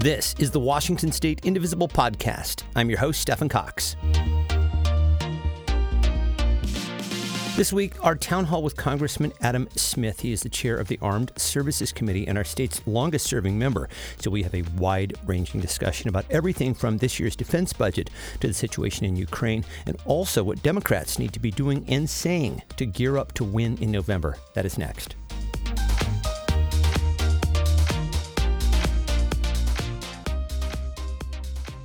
This is the Washington State Indivisible Podcast. I'm your host, Stephen Cox. This week, our town hall with Congressman Adam Smith. He is the chair of the Armed Services Committee and our state's longest serving member. So we have a wide ranging discussion about everything from this year's defense budget to the situation in Ukraine and also what Democrats need to be doing and saying to gear up to win in November. That is next.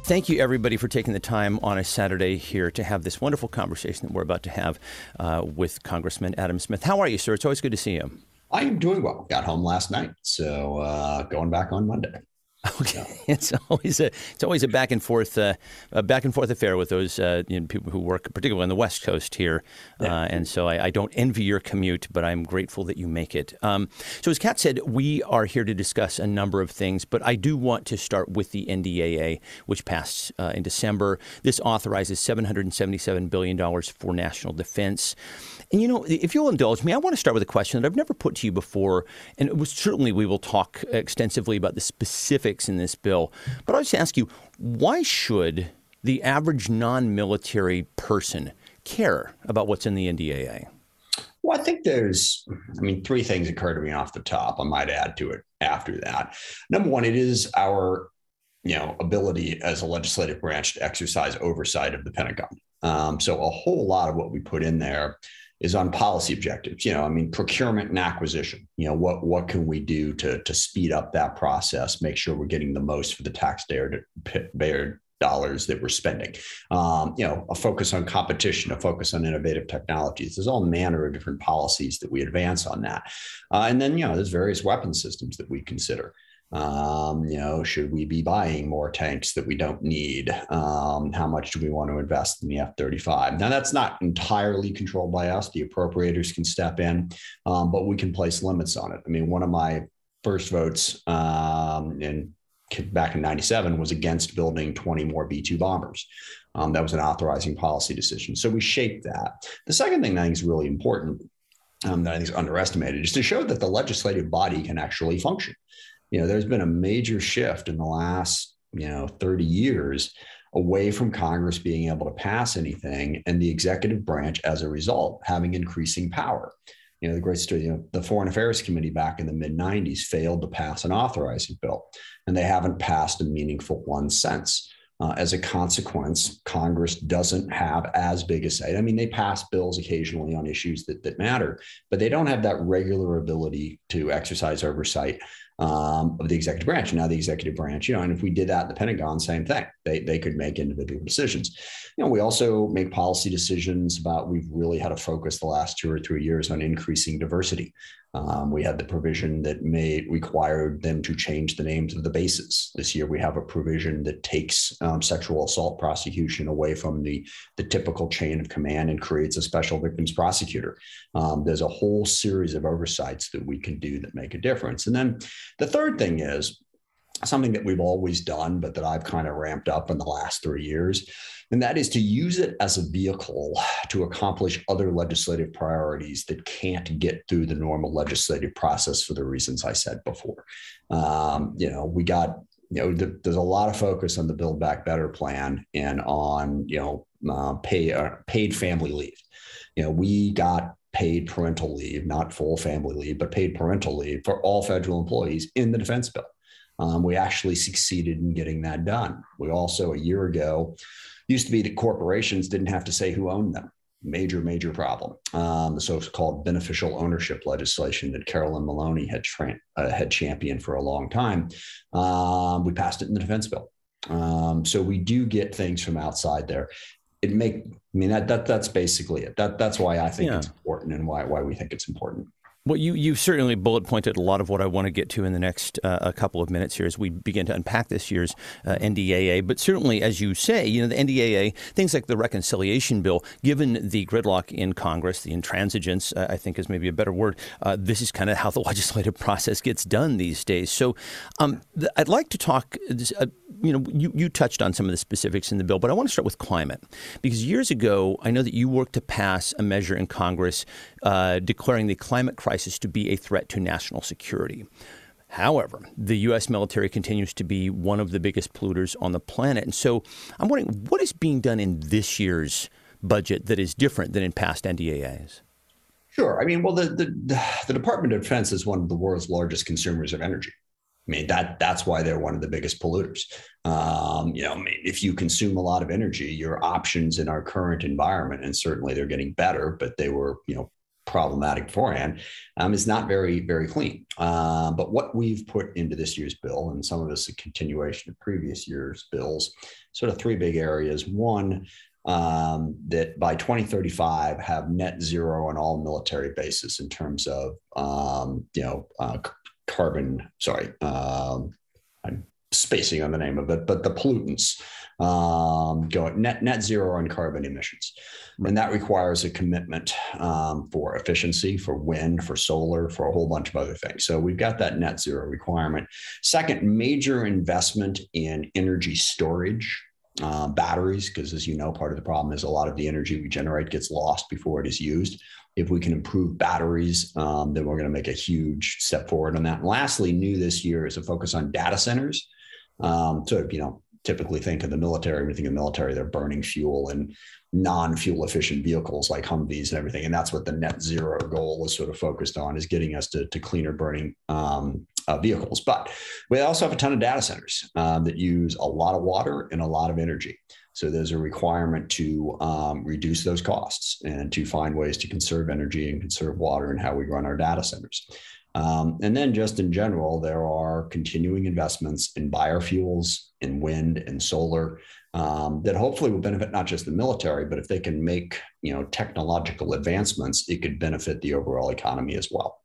Thank you, everybody, for taking the time on a Saturday here to have this wonderful conversation that we're about to have uh, with Congressman Adam Smith. How are you, sir? It's always good to see you. I am doing well. Got home last night, so uh, going back on Monday. Okay, it's always a it's always a back and forth uh, a back and forth affair with those uh, you know, people who work particularly on the West Coast here, yeah. uh, and so I, I, don't envy your commute, but I'm grateful that you make it. Um, so as Kat said, we are here to discuss a number of things, but I do want to start with the NDAA, which passed uh, in December. This authorizes 777 billion dollars for national defense. And you know, if you'll indulge me, I want to start with a question that I've never put to you before, and was, certainly we will talk extensively about the specifics in this bill. But I'll just ask you, why should the average non-military person care about what's in the NDAA? Well, I think there's, I mean, three things occur to me off the top. I might add to it after that. Number one, it is our, you know, ability as a legislative branch to exercise oversight of the Pentagon. Um, so a whole lot of what we put in there is on policy objectives. You know, I mean, procurement and acquisition. You know, what what can we do to to speed up that process, make sure we're getting the most for the taxpayer dollars that we're spending. Um, you know, a focus on competition, a focus on innovative technologies. There's all manner of different policies that we advance on that, uh, and then you know, there's various weapon systems that we consider. Um, you know, should we be buying more tanks that we don't need? Um, how much do we want to invest in the F 35? Now, that's not entirely controlled by us. The appropriators can step in, um, but we can place limits on it. I mean, one of my first votes um, in back in 97 was against building 20 more B 2 bombers. Um, that was an authorizing policy decision. So we shaped that. The second thing I think is really important um, that I think is underestimated is to show that the legislative body can actually function you know, there's been a major shift in the last, you know, 30 years away from Congress being able to pass anything and the executive branch as a result having increasing power. You know, the great story, you know, the Foreign Affairs Committee back in the mid 90s failed to pass an authorizing bill, and they haven't passed a meaningful one since. Uh, as a consequence, Congress doesn't have as big a say. I mean, they pass bills occasionally on issues that, that matter, but they don't have that regular ability to exercise oversight um, of the executive branch. Now the executive branch, you know, and if we did that in the Pentagon, same thing. They they could make individual decisions. You know, we also make policy decisions about. We've really had a focus the last two or three years on increasing diversity. Um, we had the provision that made required them to change the names of the bases. This year, we have a provision that takes um, sexual assault prosecution away from the, the typical chain of command and creates a special victims prosecutor. Um, there's a whole series of oversights that we can do that make a difference. And then the third thing is something that we've always done, but that I've kind of ramped up in the last three years and that is to use it as a vehicle to accomplish other legislative priorities that can't get through the normal legislative process for the reasons I said before. Um, you know, we got you know, the, there's a lot of focus on the Build Back Better plan and on you know uh, pay uh, paid family leave. You know, we got paid parental leave, not full family leave, but paid parental leave for all federal employees in the defense bill. Um, we actually succeeded in getting that done. We also a year ago used to be that corporations didn't have to say who owned them. Major, major problem. Um, the so-called beneficial ownership legislation that Carolyn Maloney had tra- uh, had championed for a long time. Um, we passed it in the defense bill. Um, so we do get things from outside there. It make I mean that that that's basically it. That that's why I think yeah. it's important and why why we think it's important. Well, you, you certainly bullet pointed a lot of what I want to get to in the next uh, a couple of minutes here as we begin to unpack this year's uh, NDAA. But certainly, as you say, you know the NDAA, things like the reconciliation bill, given the gridlock in Congress, the intransigence, uh, I think is maybe a better word. Uh, this is kind of how the legislative process gets done these days. So, um, th- I'd like to talk. Uh, you know, you, you touched on some of the specifics in the bill, but I want to start with climate because years ago, I know that you worked to pass a measure in Congress uh, declaring the climate crisis to be a threat to national security. However, the U.S. military continues to be one of the biggest polluters on the planet. And so I'm wondering what is being done in this year's budget that is different than in past NDAAs? Sure. I mean, well, the, the, the Department of Defense is one of the world's largest consumers of energy. I mean that that's why they're one of the biggest polluters. Um, you know, I mean, if you consume a lot of energy, your options in our current environment, and certainly they're getting better, but they were you know problematic beforehand, um, is not very very clean. Uh, but what we've put into this year's bill, and some of this is a continuation of previous years' bills, sort of three big areas. One, um, that by 2035 have net zero on all military bases in terms of um, you know uh, carbon. Sorry, um, I'm spacing on the name of it, but the pollutants um, going net net zero on carbon emissions, and that requires a commitment um, for efficiency, for wind, for solar, for a whole bunch of other things. So we've got that net zero requirement. Second, major investment in energy storage uh, batteries, because as you know, part of the problem is a lot of the energy we generate gets lost before it is used. If we can improve batteries, um, then we're going to make a huge step forward on that. And lastly, new this year is a focus on data centers. Um, so, you know, typically think of the military, we think of the military, they're burning fuel and non-fuel efficient vehicles like Humvees and everything. And that's what the net zero goal is sort of focused on is getting us to, to cleaner burning um, uh, vehicles. But we also have a ton of data centers um, that use a lot of water and a lot of energy. So there's a requirement to um, reduce those costs and to find ways to conserve energy and conserve water and how we run our data centers. Um, and then just in general, there are continuing investments in biofuels, in wind and solar um, that hopefully will benefit not just the military, but if they can make you know technological advancements, it could benefit the overall economy as well.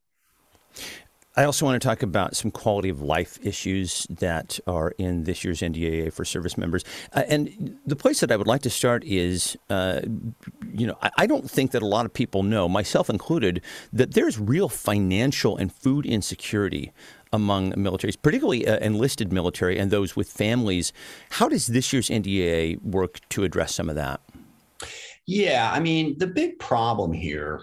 I also want to talk about some quality of life issues that are in this year's NDAA for service members. Uh, and the place that I would like to start is, uh, you know, I, I, don't think that a lot of people know, myself included, that there's real financial and food insecurity among militaries, particularly uh, enlisted military and those with families. How does this year's NDAA work to address some of that? Yeah, I mean, the big problem here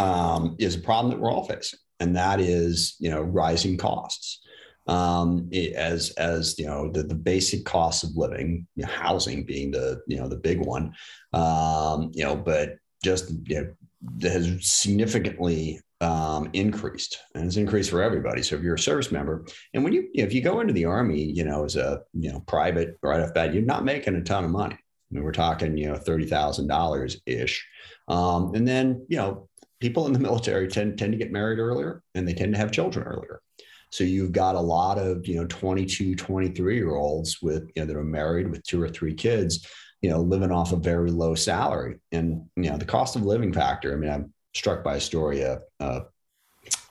um, is a problem that we're all facing and that is you know rising costs um, as as you know the, the basic costs of living, you know, housing being the you know the big one, um, you know, but just you know has significantly um, increased and it's increased for everybody. So if you're a service member, and when you, you know, if you go into the army, you know, as a you know private right off bat, you're not making a ton of money. I mean, we're talking you know thirty thousand dollars ish, um, and then you know people in the military tend, tend to get married earlier and they tend to have children earlier. So you've got a lot of, you know, 22, 23 year olds with, you know, that are married with two or three kids, you know, living off a very low salary. And, you know, the cost of living factor, I mean, I'm struck by a story, a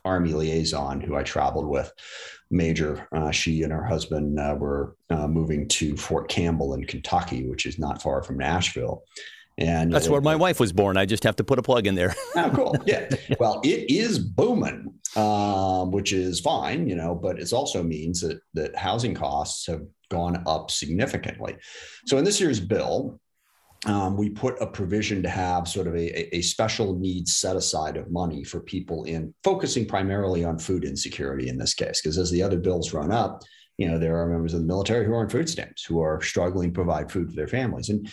army liaison who I traveled with, Major, uh, she and her husband uh, were uh, moving to Fort Campbell in Kentucky, which is not far from Nashville. And that's where my wife was born. I just have to put a plug in there. oh, cool. Yeah. Well, it is booming, um, which is fine, you know, but it also means that that housing costs have gone up significantly. So in this year's bill, um, we put a provision to have sort of a, a special needs set aside of money for people in focusing primarily on food insecurity in this case, because as the other bills run up, you know, there are members of the military who are on food stamps who are struggling to provide food for their families. And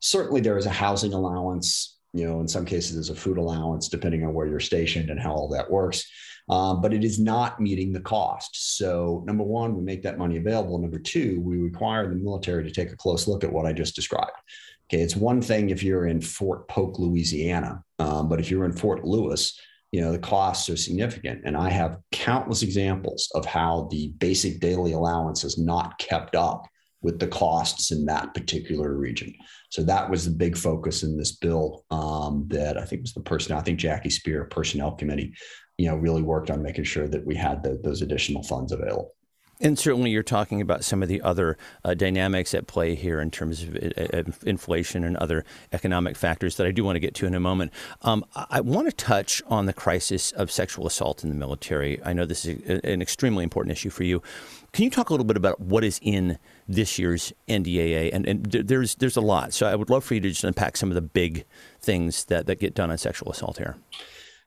certainly there is a housing allowance you know in some cases there's a food allowance depending on where you're stationed and how all that works. Um, but it is not meeting the cost. So number one we make that money available. Number two we require the military to take a close look at what i just described. Okay it's one thing if you're in fort polk louisiana um, but if you're in fort lewis you know the costs are significant. And i have countless examples of how the basic daily allowance has not kept up with the costs in that particular region. So that was the big focus in this bill um, that I think was the person, I think Jackie Speier, Personnel Committee, you know, really worked on making sure that we had the, those additional funds available. And certainly, you're talking about some of the other uh, dynamics at play here in terms of uh, inflation and other economic factors that I do want to get to in a moment. Um, I want to touch on the crisis of sexual assault in the military. I know this is an extremely important issue for you. Can you talk a little bit about what is in this year's NDAA? And, and there's there's a lot, so I would love for you to just unpack some of the big things that, that get done on sexual assault here.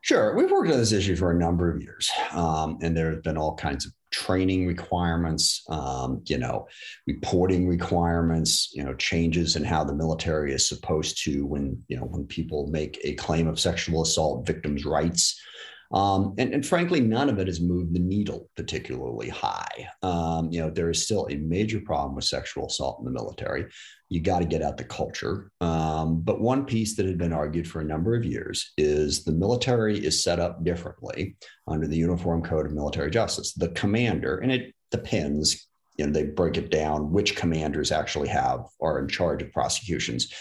Sure, we've worked on this issue for a number of years, um, and there have been all kinds of training requirements, um, you know, reporting requirements, you know, changes in how the military is supposed to when you know when people make a claim of sexual assault victims' rights. Um, and, and, frankly, none of it has moved the needle particularly high. Um, you know, there is still a major problem with sexual assault in the military. You got to get out the culture. Um, but one piece that had been argued for a number of years is the military is set up differently under the Uniform Code of Military Justice. The commander, and it depends you know, they break it down which commanders actually have are in charge of prosecutions,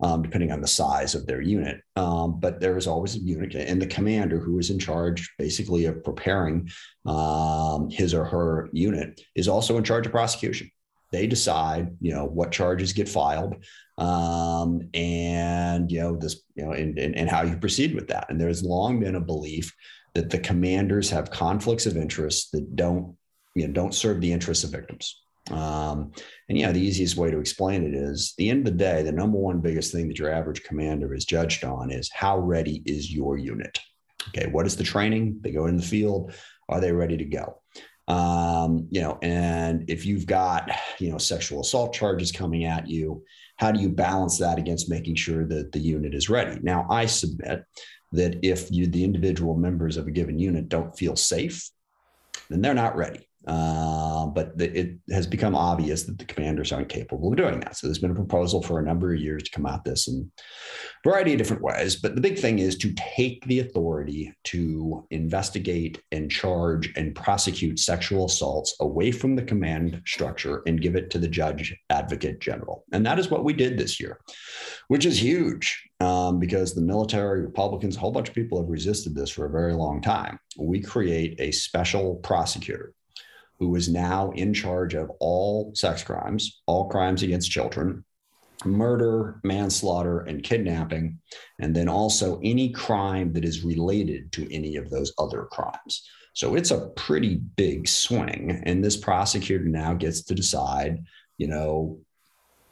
um, depending on the size of their unit. Um, but there is always a unit, and the commander who is in charge, basically, of preparing um, his or her unit, is also in charge of prosecution. They decide, you know, what charges get filed, um, and you know this, you know, and, and, and how you proceed with that. And there's long been a belief that the commanders have conflicts of interest that don't you know, don't serve the interests of victims. Um, and yeah, the easiest way to explain it is the end of the day, the number one biggest thing that your average commander is judged on is how ready is your unit? Okay, what is the training? They go in the field. Are they ready to go? Um, you know, and if you've got, you know, sexual assault charges coming at you, how do you balance that against making sure that the unit is ready? Now, I submit that if you, the individual members of a given unit don't feel safe, then they're not ready. Uh, but the, it has become obvious that the commanders aren't capable of doing that. So there's been a proposal for a number of years to come at this in a variety of different ways. But the big thing is to take the authority to investigate and charge and prosecute sexual assaults away from the command structure and give it to the judge advocate general. And that is what we did this year, which is huge um, because the military, Republicans, a whole bunch of people have resisted this for a very long time. We create a special prosecutor who is now in charge of all sex crimes, all crimes against children, murder, manslaughter, and kidnapping, and then also any crime that is related to any of those other crimes. So it's a pretty big swing. And this prosecutor now gets to decide, you know,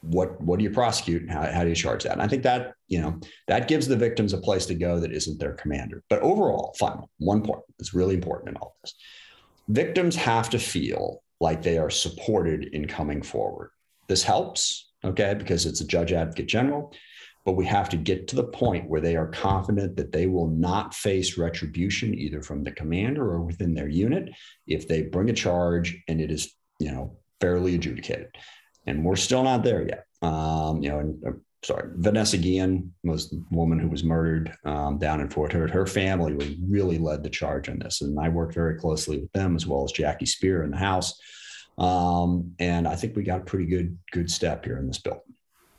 what what do you prosecute and how, how do you charge that? And I think that, you know, that gives the victims a place to go that isn't their commander. But overall, final, one point that's really important in all this victims have to feel like they are supported in coming forward. This helps, okay, because it's a judge advocate general, but we have to get to the point where they are confident that they will not face retribution either from the commander or within their unit if they bring a charge and it is, you know, fairly adjudicated. And we're still not there yet. Um, you know, and uh, sorry, Vanessa Guillen was the woman who was murdered um, down in Fort Hood. Her family really led the charge on this, and I worked very closely with them as well as Jackie Speier in the House. Um, and I think we got a pretty good good step here in this bill.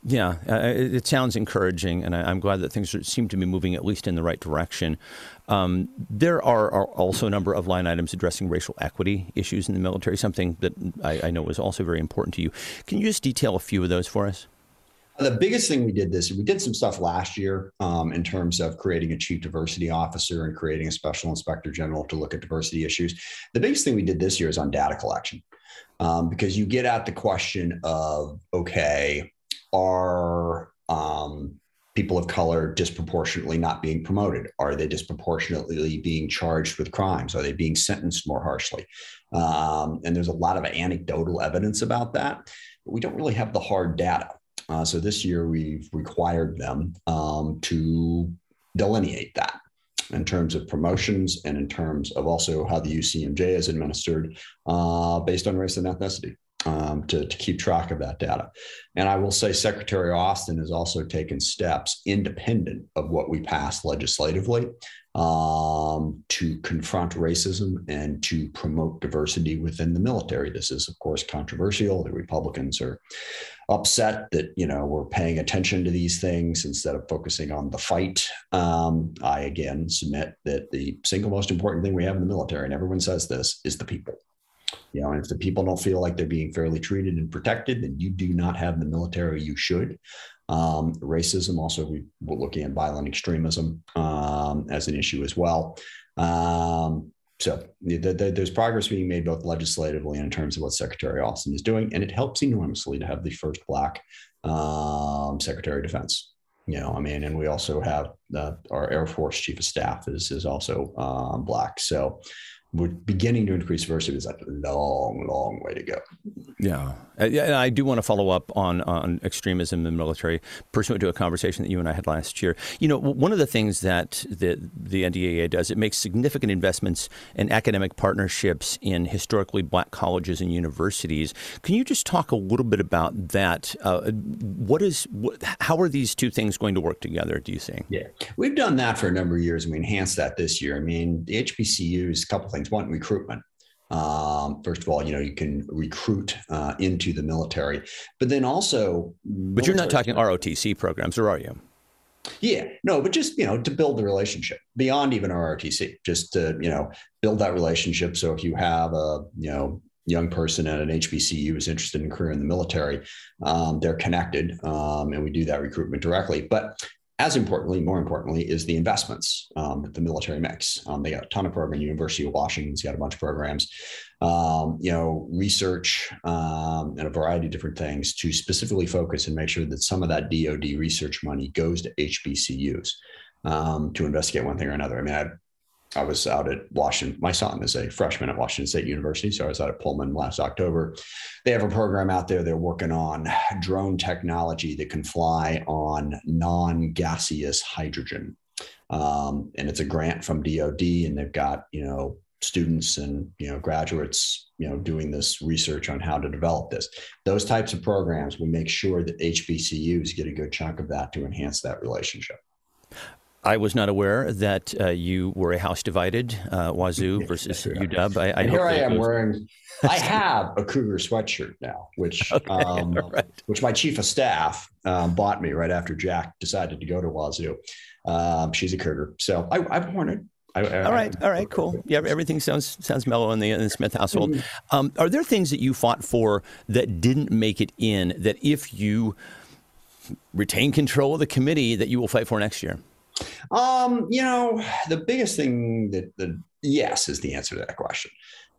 Yeah, uh, it, it, sounds encouraging, and I, am glad that things seem to be moving at least in the right direction. Um, there are, are, also a number of line items addressing racial equity issues in the military, something that I, I know was also very important to you. Can you just detail a few of those for us? The biggest thing we did this, we did some stuff last year um, in terms of creating a chief diversity officer and creating a special inspector general to look at diversity issues. The biggest thing we did this year is on data collection um, because you get at the question of okay, are um, people of color disproportionately not being promoted? Are they disproportionately being charged with crimes? Are they being sentenced more harshly? Um, and there's a lot of anecdotal evidence about that, but we don't really have the hard data. Uh, so this year we've required them um, to delineate that in terms of promotions and in terms of also how the UCMJ is administered uh, based on race and ethnicity. Um, to, to keep track of that data. And I will say Secretary Austin has also taken steps independent of what we passed legislatively um, to confront racism and to promote diversity within the military. This is, of course, controversial. The Republicans are upset that you know we're paying attention to these things instead of focusing on the fight. Um, I again submit that the single most important thing we have in the military, and everyone says this, is the people. You know, and if the people don't feel like they're being fairly treated and protected, then you do not have the military you should. Um, racism, also, we, are looking at violent extremism um, as an issue as well. Um, so the, the, there's progress being made both legislatively and in terms of what Secretary Austin is doing, and it helps enormously to have the first black um, Secretary of Defense. You know, I mean, and we also have uh, our Air Force Chief of Staff is is also um, black. So we're beginning to increase diversity. It's a long, long way to go. Yeah, and I do want to follow up on on extremism in the military, pursuant to a conversation that you and I had last year. You know, one of the things that the the NDAA does, it makes significant investments in academic partnerships in historically black colleges and universities. Can you just talk a little bit about that? Uh, what is what, how are these two things going to work together? Do you think? Yeah, we've done that for a number of years, and we enhanced that this year. I mean, the HBCUs, a couple things. One, recruitment. Um, first of all, you know, you can recruit uh, into the military, but then also. But you're not talking ROTC programs, or are you? Yeah, no, but just you know to build the relationship beyond even ROTC, just to you know build that relationship. So if you have a you know young person at an HBCU who's interested in career in the military, um, they're connected, um, and we do that recruitment directly. But as importantly, more importantly, is the investments um, the military makes. Um, they got a ton of programs. University of Washington's got a bunch of programs, um, you know, research um, and a variety of different things to specifically focus and make sure that some of that DoD research money goes to HBCUs um, to investigate one thing or another. I mean, I I was out at Washington. My son is a freshman at Washington State University. So I was out at Pullman last October. They have a program out there. They're working on drone technology that can fly on non gaseous hydrogen. Um, and it's a grant from DOD, and they've got, you know, students and you know graduates you know doing this research on how to develop this those types of programs we make sure that hbcus get a good chunk of that to enhance that relationship I was not aware that uh, you were a house divided, uh, Wazoo versus UW. I, I here I am wearing. I have a Cougar sweatshirt now, which okay, um, right. which my chief of staff um, bought me right after Jack decided to go to Wazoo. Um, she's a Cougar, so I, have worn it. I, I, all right, all right, cool. Yeah, everything sounds sounds mellow in the, in the Smith household. Mm-hmm. Um, are there things that you fought for that didn't make it in? That if you retain control of the committee, that you will fight for next year? Um, you know, the biggest thing that the yes is the answer to that question.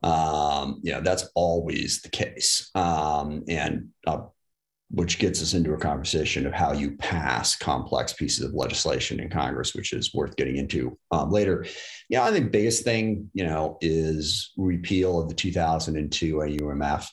Um, you know, that's always the case. Um, and uh, which gets us into a conversation of how you pass complex pieces of legislation in Congress, which is worth getting into um, later. Yeah, I think the biggest thing, you know, is repeal of the 2002 AUMF,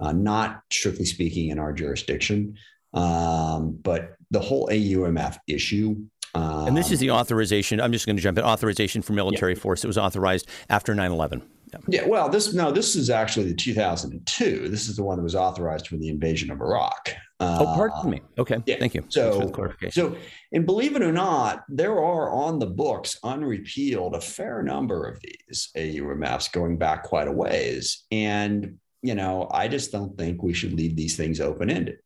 uh, not strictly speaking in our jurisdiction, um, but the whole AUMF issue um, and this is the authorization. I'm just going to jump in. Authorization for military yeah. force. It was authorized after 9 11. Yeah. yeah. well, this no, this is actually the 2002. This is the one that was authorized for the invasion of Iraq. Uh, oh, pardon me. Okay, yeah. thank you. So, so, and believe it or not, there are on the books unrepealed a fair number of these AUMFs going back quite a ways, and you know, I just don't think we should leave these things open ended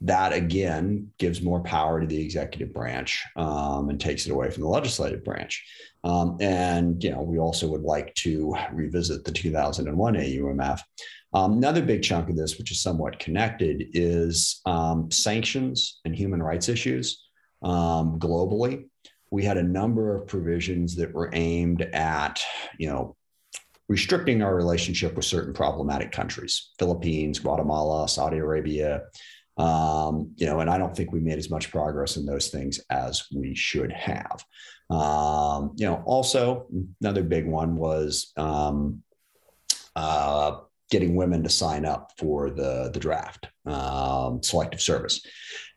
that again gives more power to the executive branch um, and takes it away from the legislative branch. Um, and you know, we also would like to revisit the 2001 AUMF. Um, another big chunk of this, which is somewhat connected, is um, sanctions and human rights issues um, globally. We had a number of provisions that were aimed at, you know, restricting our relationship with certain problematic countries philippines guatemala saudi arabia um, you know, and I don't think we made as much progress in those things as we should have. Um, you know, also another big one was um, uh, getting women to sign up for the the draft, um, selective service.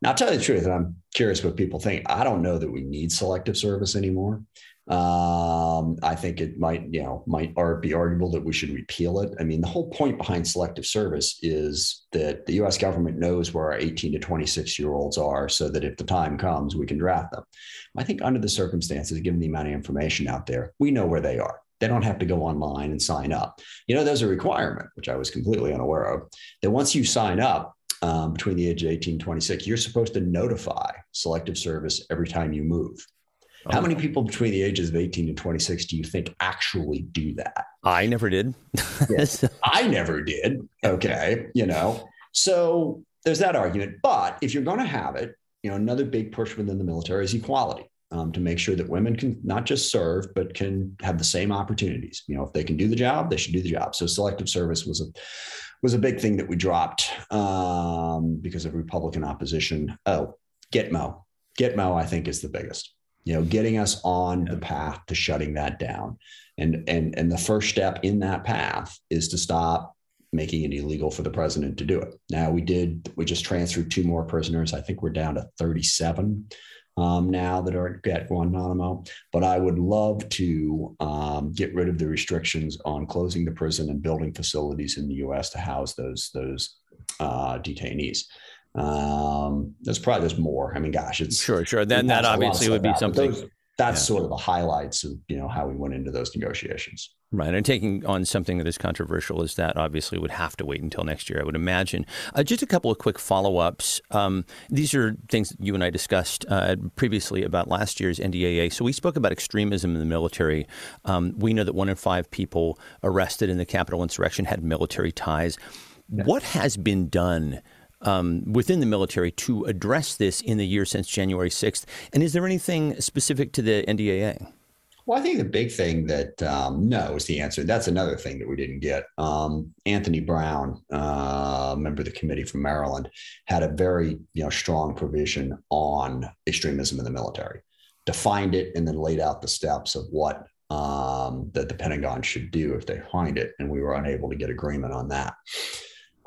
Now, I'll tell you the truth, and I'm curious what people think. I don't know that we need selective service anymore. Um, I think it might, you know, might be arguable that we should repeal it. I mean, the whole point behind selective service is that the U.S. government knows where our 18 to 26 year olds are, so that if the time comes, we can draft them. I think under the circumstances, given the amount of information out there, we know where they are. They don't have to go online and sign up. You know, there's a requirement, which I was completely unaware of, that once you sign up, um, between the age of 18 and 26, you're supposed to notify selective service every time you move. How many people between the ages of 18 and 26 do you think actually do that? I never did. yes. I never did. Okay. You know, so there's that argument. But if you're going to have it, you know, another big push within the military is equality. Um, to make sure that women can not just serve but can have the same opportunities. You know, if they can do the job, they should do the job. So selective service was a was a big thing that we dropped um, because of Republican opposition. Oh, Gitmo, Gitmo, I think is the biggest. You know, getting us on yeah. the path to shutting that down. And, and, and the first step in that path is to stop making it illegal for the president to do it. Now we did, we just transferred two more prisoners. I think we're down to 37 um, now that are at Guantanamo. But I would love to um, get rid of the restrictions on closing the prison and building facilities in the U.S. to house those those uh, detainees. Um, there's probably there's more. I mean, gosh, it's sure, sure. Then that obviously would be something. Those, that's yeah. sort of the highlights of you know how we went into those negotiations. Right, and taking on something that is controversial as that obviously would have to wait until next year, I would imagine. Uh, just a couple of quick follow-ups. Um, these are things that you and I discussed uh, previously about last year's NDAA. So we spoke about extremism in the military. Um, we know that one in five people arrested in the Capitol insurrection had military ties. Yeah. What has been done? Um, within the military to address this in the year since January 6th? And is there anything specific to the NDAA? Well, I think the big thing that um, no is the answer. That's another thing that we didn't get. Um, Anthony Brown, uh, member of the committee from Maryland, had a very you know strong provision on extremism in the military, defined it, and then laid out the steps of what um, that the Pentagon should do if they find it. And we were unable to get agreement on that.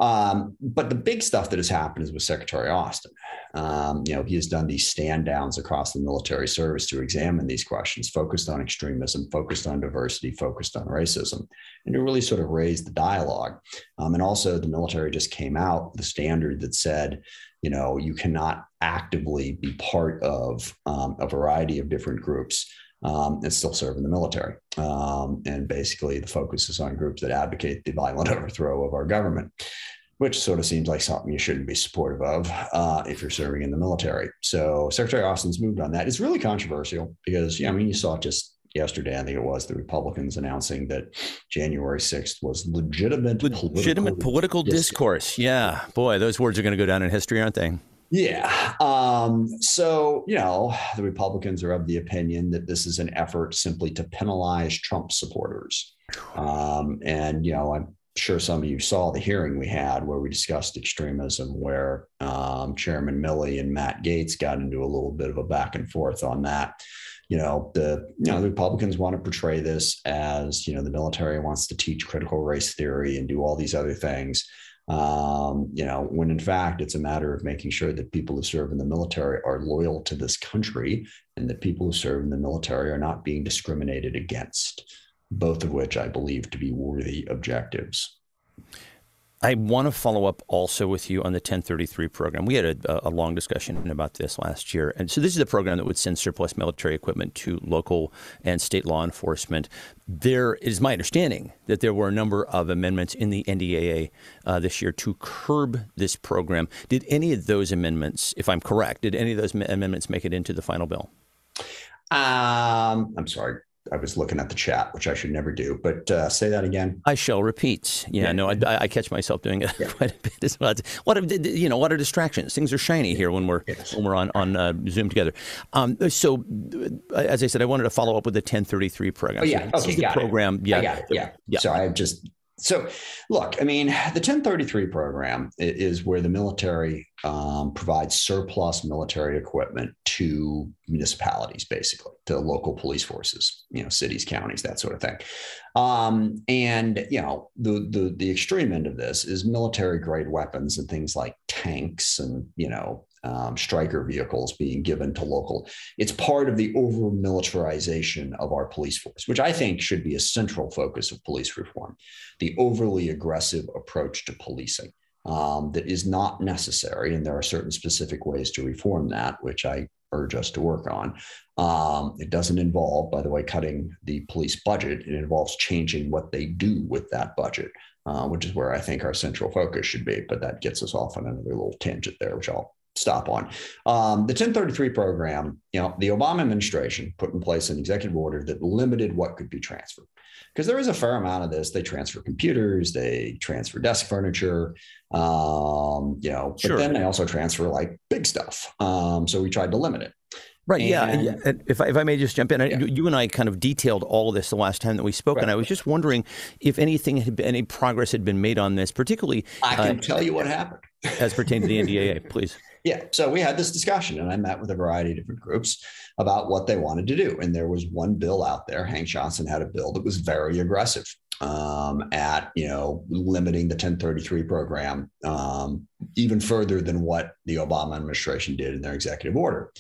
Um, but the big stuff that has happened is with Secretary Austin. Um, you know, he has done these stand downs across the military service to examine these questions, focused on extremism, focused on diversity, focused on racism, and to really sort of raise the dialogue. Um, and also, the military just came out the standard that said, you know, you cannot actively be part of um, a variety of different groups um, and still serve in the military. Um, and basically, the focus is on groups that advocate the violent overthrow of our government, which sort of seems like something you shouldn't be supportive of uh, if you're serving in the military. So Secretary Austin's moved on that. It's really controversial because, yeah, I mean, you saw just yesterday, I think it was the Republicans announcing that January 6th was legitimate, legitimate political, political discourse. discourse. Yeah, boy, those words are going to go down in history, aren't they? Yeah. Um, so, you know, the Republicans are of the opinion that this is an effort simply to penalize Trump supporters. Um, and, you know, I'm sure some of you saw the hearing we had where we discussed extremism, where um, Chairman Milley and Matt Gaetz got into a little bit of a back and forth on that. You know, the you know the Republicans want to portray this as you know the military wants to teach critical race theory and do all these other things um, you know, when in fact it's a matter of making sure that people who serve in the military are loyal to this country and that people who serve in the military are not being discriminated against, both of which I believe to be worthy objectives. I want to follow up also with you on the 1033 program. We had a, a, long discussion about this last year. And so, this is a program that would send surplus military equipment to local and state law enforcement. There is my understanding that there were a number of amendments in the NDAA uh, this year to curb this program. Did any of those amendments, if I'm correct, did any of those amendments make it into the final bill? Um, I'm sorry. I was looking at the chat, which I should never do. But uh, say that again. I shall repeat. Yeah, yeah. no, I, I, catch myself doing it yeah. quite a bit as well. What are, you know? What are distractions? Things are shiny here when we're yes. when we're on on uh, Zoom together. Um, so, uh, as I said, I wanted to follow up with the 1033 program. Oh yeah, so okay, the program. It. Yeah, yeah. yeah. So I just so, look, I mean, the 1033 program is where the military um, provides surplus military equipment to municipalities, basically, to local police forces, you know, cities, counties, that sort of thing. Um, and you know, the, the the extreme end of this is military grade weapons and things like tanks and you know um, Stryker vehicles being given to local. It's part of the over militarization of our police force, which I think should be a central focus of police reform the overly aggressive approach to policing. Um, that is not necessary. And there are certain specific ways to reform that, which I urge us to work on. Um, it doesn't involve, by the way, cutting the police budget. It involves changing what they do with that budget, uh, which is where I think our central focus should be. But that gets us off on another little tangent there, which I'll stop on. Um, the 1033 program, you know, the Obama administration put in place an executive order that limited what could be transferred. Because there is a fair amount of this. They transfer computers, they transfer desk furniture, um, you know, but then they also transfer like big stuff. Um, so we tried to limit it. Right. And, yeah. If I, if I may just jump in, yeah. you and I kind of detailed all of this the last time that we spoke, right. and I was just wondering if anything had been, any progress had been made on this, particularly. I can uh, tell you what happened as pertained to the NDAA, please. Yeah. So we had this discussion, and I met with a variety of different groups about what they wanted to do. And there was one bill out there. Hank Johnson had a bill that was very aggressive um, at you know limiting the 1033 program um, even further than what the Obama administration did in their executive order.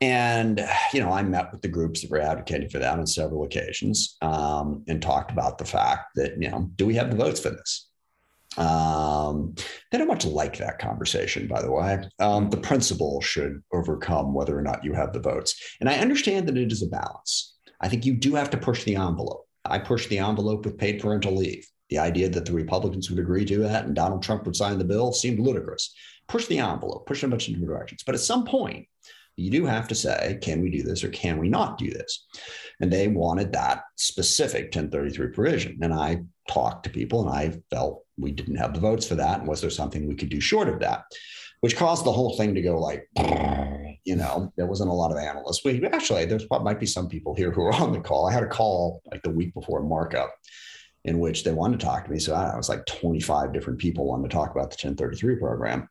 And you know, I met with the groups that were advocating for that on several occasions um, and talked about the fact that you know, do we have the votes for this? Um, they don't much like that conversation, by the way. Um, the principle should overcome whether or not you have the votes. And I understand that it is a balance. I think you do have to push the envelope. I pushed the envelope with paid parental leave. The idea that the Republicans would agree to that and Donald Trump would sign the bill seemed ludicrous. Push the envelope, push in a bunch of different directions. But at some point, you do have to say, can we do this or can we not do this? And they wanted that specific 1033 provision. And I talked to people and I felt we didn't have the votes for that. And was there something we could do short of that? Which caused the whole thing to go like, you know, there wasn't a lot of analysts. We actually, there's what might be some people here who are on the call. I had a call like the week before markup in which they wanted to talk to me. So I was like 25 different people wanted to talk about the 1033 program.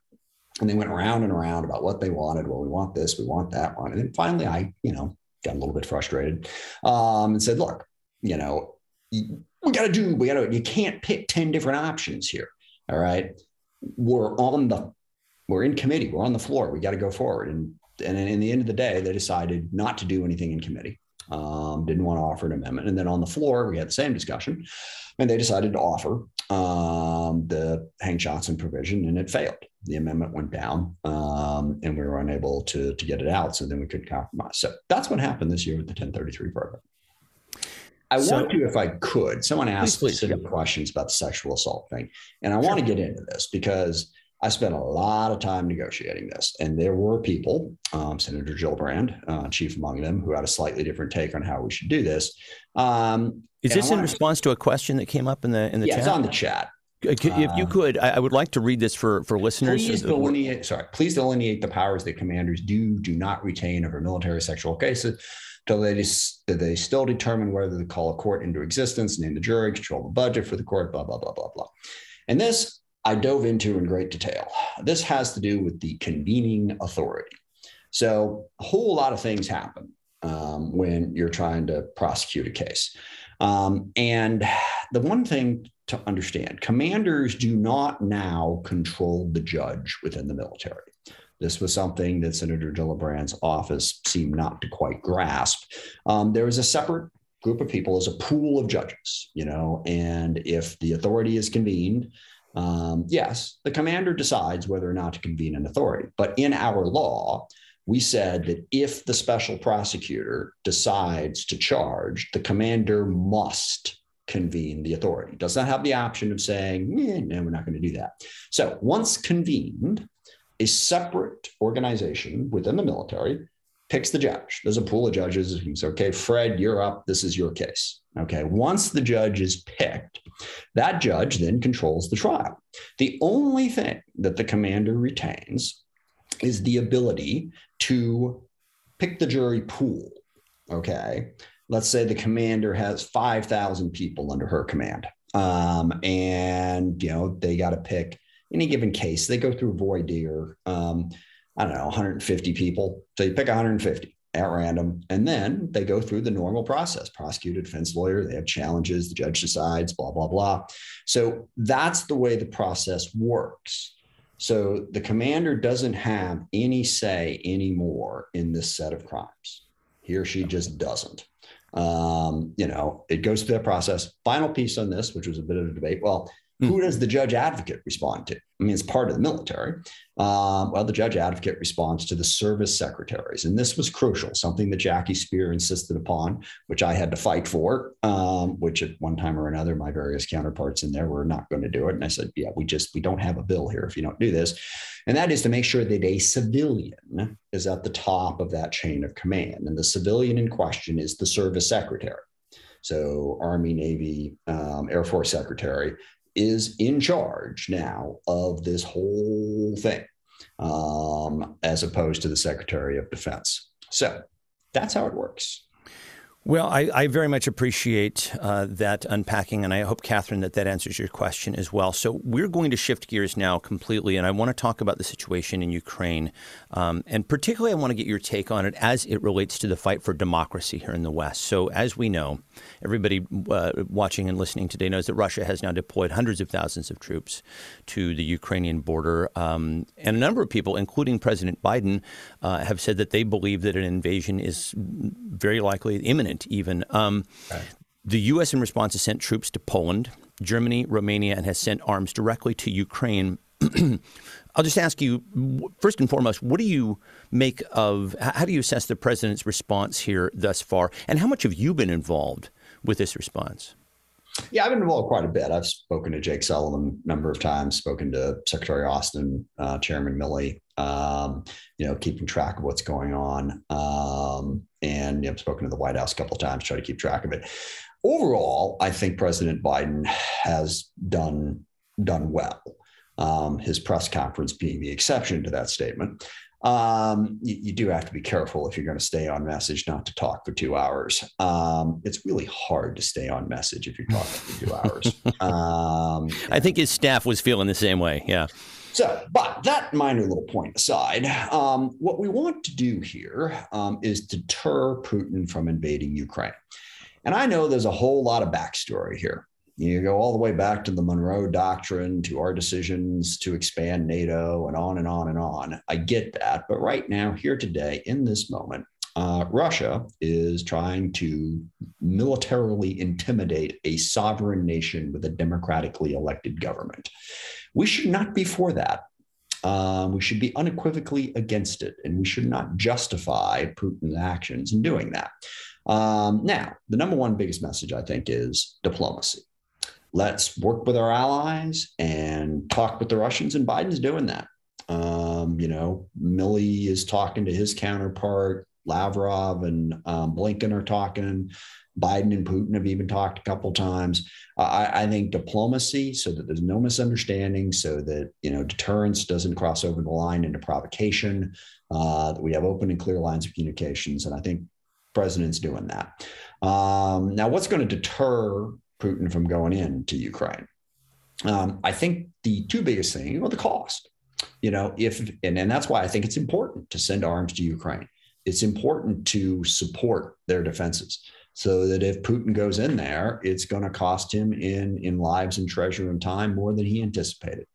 And they went around and around about what they wanted. Well, we want this, we want that one. And then finally, I, you know, got a little bit frustrated um, and said, look, you know, we got to do, we got to, you can't pick 10 different options here. All right. We're on the, we're in committee, we're on the floor, we got to go forward. And, and in the end of the day, they decided not to do anything in committee. Um, didn't want to offer an amendment. And then on the floor, we had the same discussion and they decided to offer um, the Hank Johnson provision and it failed. The amendment went down um, and we were unable to, to get it out. So then we couldn't compromise. So that's what happened this year with the 1033 program. I so, want to, if I could, someone asked please, specific yeah. questions about the sexual assault thing. And I sure. want to get into this because I spent a lot of time negotiating this. And there were people, um, Senator Gillibrand, uh, chief among them, who had a slightly different take on how we should do this. Um, Is this in response to a question that came up in the in the yeah, chat? it's on the chat. If you uh, could, I would like to read this for, for listeners. Please delineate, sorry, please delineate the powers that commanders do, do not retain over military sexual cases till they, they still determine whether to call a court into existence, name the jury, control the budget for the court, blah, blah, blah, blah, blah. And this I dove into in great detail. This has to do with the convening authority. So a whole lot of things happen um, when you're trying to prosecute a case. Um, and the one thing to understand commanders do not now control the judge within the military. This was something that Senator Gillibrand's office seemed not to quite grasp. Um, there is a separate group of people as a pool of judges, you know, and if the authority is convened, um, yes, the commander decides whether or not to convene an authority. But in our law, we said that if the special prosecutor decides to charge, the commander must convene the authority. Does not have the option of saying, eh, no, we're not going to do that. So once convened, a separate organization within the military picks the judge. There's a pool of judges who say, okay, Fred, you're up. This is your case. Okay. Once the judge is picked, that judge then controls the trial. The only thing that the commander retains is the ability to pick the jury pool. Okay. Let's say the commander has 5,000 people under her command. Um, and, you know, they got to pick any given case. They go through voir dire, um, I don't know, 150 people. So you pick 150 at random, and then they go through the normal process prosecutor, defense lawyer, they have challenges, the judge decides, blah, blah, blah. So that's the way the process works. So the commander doesn't have any say anymore in this set of crimes. He or she just doesn't. Um, you know, it goes through that process. Final piece on this, which was a bit of a debate. Well. Who does the judge advocate respond to? I mean, it's part of the military. Um, well, the judge advocate responds to the service secretaries. And this was crucial, something that Jackie Speier insisted upon, which I had to fight for, um, which at one time or another, my various counterparts in there were not going to do it. And I said, yeah, we just, we don't have a bill here if you don't do this. And that is to make sure that a civilian is at the top of that chain of command. And the civilian in question is the service secretary. So Army, Navy, um, Air Force Secretary is in charge now of this whole thing, um, as opposed to the Secretary of Defense. So that's how it works. Well, I, I, very much appreciate uh, that unpacking, and I hope, Catherine, that that answers your question as well. So, we're going to shift gears now completely, and I want to talk about the situation in Ukraine. Um, and particularly, I want to get your take on it as it relates to the fight for democracy here in the West. So, as we know, everybody uh, watching and listening today knows that Russia has now deployed hundreds of thousands of troops to the Ukrainian border. Um, and a number of people, including President Biden, uh, have said that they believe that an invasion is very likely imminent imminent, even. Um. The U.S. in response has sent troops to Poland, Germany, Romania, and has sent arms directly to Ukraine. I'll just ask you first and foremost, what do you make of, how do you assess the president's response here thus far? And how much have you been involved with this response? Yeah, I've been involved quite a bit. I've spoken to Jake Sullivan a number of times, spoken to Secretary Austin, uh, Chairman Milley, um, you know, keeping track of what's going on. Um, and you know, I've spoken to the White House a couple of times, try to keep track of it. Overall, I think President Biden has done done well. Um, his press conference being the exception to that statement um, you, you, do have to be careful if you're going to stay on message not to talk for two hours. Um, it's really hard to stay on message if you're talking for two hours. Um, I think his staff was feeling the same way. Yeah. So, but that minor little point aside, um, what we want to do here um, is deter Putin from invading Ukraine. And I know there's a whole lot of backstory here. You go all the way back to the Monroe Doctrine, to our decisions to expand NATO, and on and on and on. I get that. But right now, here today, in this moment, uh, Russia is trying to militarily intimidate a sovereign nation with a democratically elected government. We should not be for that. Um, we should be unequivocally against it, and we should not justify Putin's actions in doing that. Um, now, the number one biggest message, I think, is diplomacy let's work with our allies and talk with the Russians. And Biden's doing that. Um, you know, Milley is talking to his counterpart. Lavrov and um, Blinken are talking. Biden and Putin have even talked a couple times. Uh, I, I, think diplomacy, so that there's no misunderstanding, so that you know deterrence doesn't cross over the line into provocation. Uh, that we have open and clear lines of communications, and I think president's doing that. Um, now, what's going to deter Putin from going into Ukraine. Um, I think the two biggest things are the cost. You know, if and, and that's why I think it's important to send arms to Ukraine. It's important to support their defenses so that if Putin goes in there, it's going to cost him in in lives and treasure and time more than he anticipated,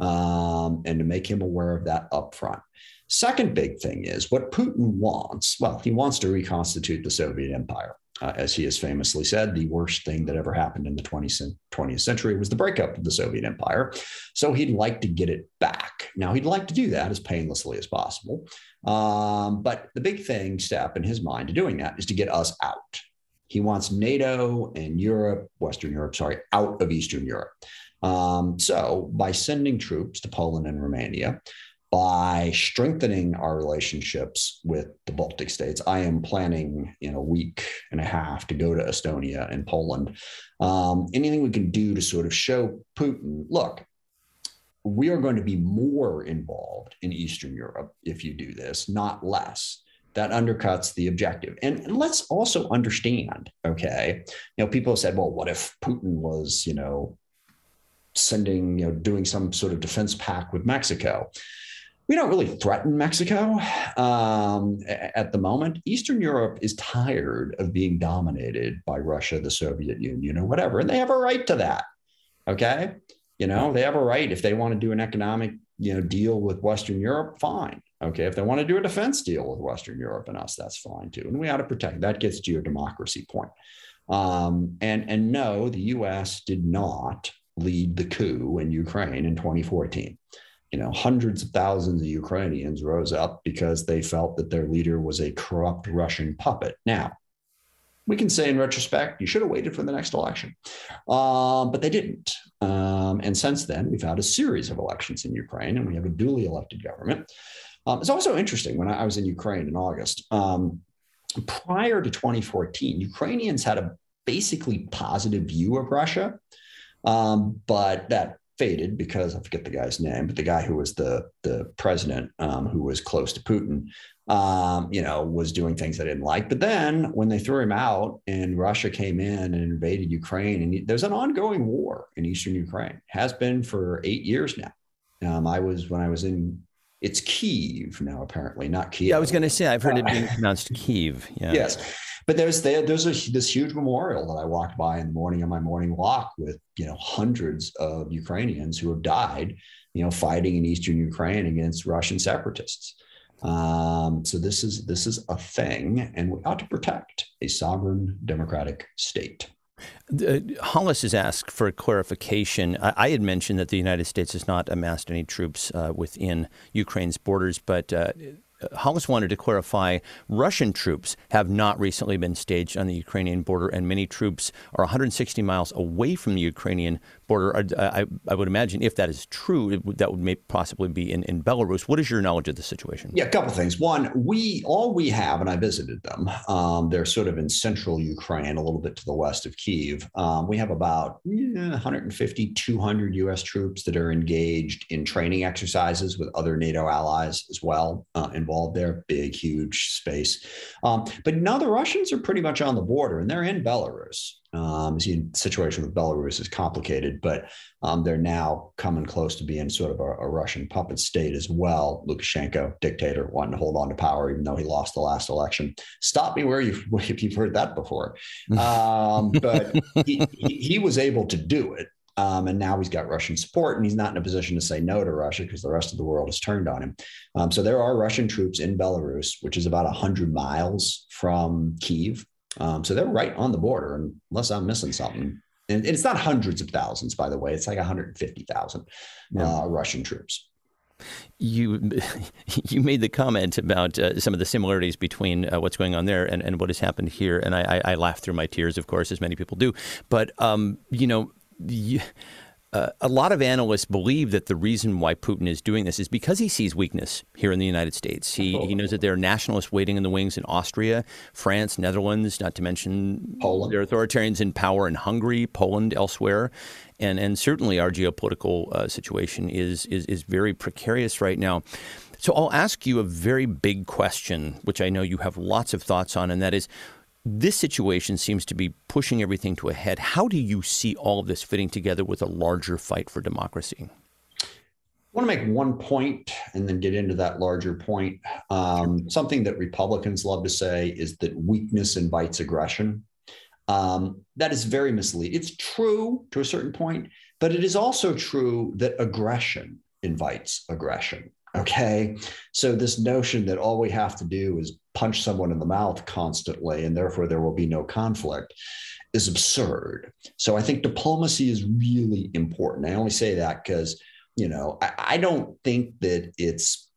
um, and to make him aware of that upfront. Second big thing is what Putin wants. Well, he wants to reconstitute the Soviet Empire uh, as he has famously said, the worst thing that ever happened in the 20th, 20th century was the breakup of the Soviet Empire. So he'd like to get it back. Now, he'd like to do that as painlessly as possible. Um, but the big thing, step in his mind to doing that is to get us out. He wants NATO and Europe, Western Europe, sorry, out of Eastern Europe. Um, so by sending troops to Poland and Romania, by strengthening our relationships with the Baltic states. I am planning in a week and a half to go to Estonia and Poland. Um, anything we can do to sort of show Putin, look, we are going to be more involved in Eastern Europe if you do this, not less. That undercuts the objective. And, and let's also understand, okay, you know, people have said, well, what if Putin was, you know, sending, you know, doing some sort of defense pact with Mexico? We don't really threaten Mexico um, at the moment. Eastern Europe is tired of being dominated by Russia, the Soviet Union, or whatever, and they have a right to that. Okay, you know they have a right if they want to do an economic you know deal with Western Europe, fine. Okay, if they want to do a defense deal with Western Europe and us, that's fine too. And we ought to protect. That gets to your democracy point. Um, and and no, the U.S. did not lead the coup in Ukraine in 2014 you know, hundreds of thousands of Ukrainians rose up because they felt that their leader was a corrupt Russian puppet. Now, we can say in retrospect, you should have waited for the next election, um, but they didn't. Um, and since then, we've had a series of elections in Ukraine, and we have a duly elected government. Um, it's also interesting when I was in Ukraine in August. Um, prior to 2014, Ukrainians had a basically positive view of Russia, um, but that faded because I forget the guy's name, but the guy who was the the president um, who was close to Putin, um, you know, was doing things I didn't like. But then when they threw him out and Russia came in and invaded Ukraine, and there's an ongoing war in eastern Ukraine, has been for eight years now. Um, I was when I was in it's Kiev now, apparently, not Kiev. Yeah, I was going to say I've heard it being pronounced Kiev. Yeah. Yes, but there's there, there's a, this huge memorial that I walked by in the morning on my morning walk with you know hundreds of Ukrainians who have died, you know, fighting in eastern Ukraine against Russian separatists. Um, so this is this is a thing, and we ought to protect a sovereign democratic state. Uh, Hollis has asked for clarification. I, I, had mentioned that the United States has not amassed any troops uh, within Ukraine's borders, but uh, Hollis wanted to clarify Russian troops have not recently been staged on the Ukrainian border, and many troops are 160 miles away from the Ukrainian border. I, I would imagine if that is true, would, that would may possibly be in, in Belarus. What is your knowledge of the situation? Yeah, a couple things. One, we all we have, and I visited them. Um, they're sort of in central Ukraine, a little bit to the west of Kiev. Um, we have about yeah, 150, 200 U.S. troops that are engaged in training exercises with other NATO allies as well. Uh, involved there, big, huge space. Um, but now the Russians are pretty much on the border and they're in Belarus. Um, the situation with Belarus is complicated, but um, they're now coming close to being sort of a, a, Russian puppet state as well. Lukashenko, dictator, wanting to hold on to power even though he lost the last election. Stop me where you've, if you've heard that before. Um, but he, he, he was able to do it. Um, and now he's got Russian support, and he's not in a position to say no to Russia because the rest of the world has turned on him. Um, so there are Russian troops in Belarus, which is about 100 miles from Kiev. Um, so they're right on the border, unless I'm missing something. And it's not hundreds of thousands, by the way. It's like 150,000 yeah. uh, Russian troops. You you made the comment about uh, some of the similarities between uh, what's going on there and, and what has happened here, and I, I, I laughed through my tears, of course, as many people do. But um, you know, uh, a lot of analysts believe that the reason why Putin is doing this is because he sees weakness here in the United States. He, he knows that there are nationalists waiting in the wings in Austria, France, Netherlands, not to mention Poland. There are authoritarians in power in Hungary, Poland, elsewhere. And, and certainly our geopolitical uh, situation is, is, is very precarious right now. So I'll ask you a very big question, which I know you have lots of thoughts on, and that is this situation seems to be pushing everything to a head. How do you see all of this fitting together with a larger fight for democracy? I want to make one point and then get into that larger point. Um, something that Republicans love to say is that weakness invites aggression. Um, that is very misleading. It's true to a certain point, but it is also true that aggression invites aggression. Okay. So, this notion that all we have to do is punch someone in the mouth constantly and therefore there will be no conflict is absurd. So, I think diplomacy is really important. I only say that because, you know, I, I don't think that it's,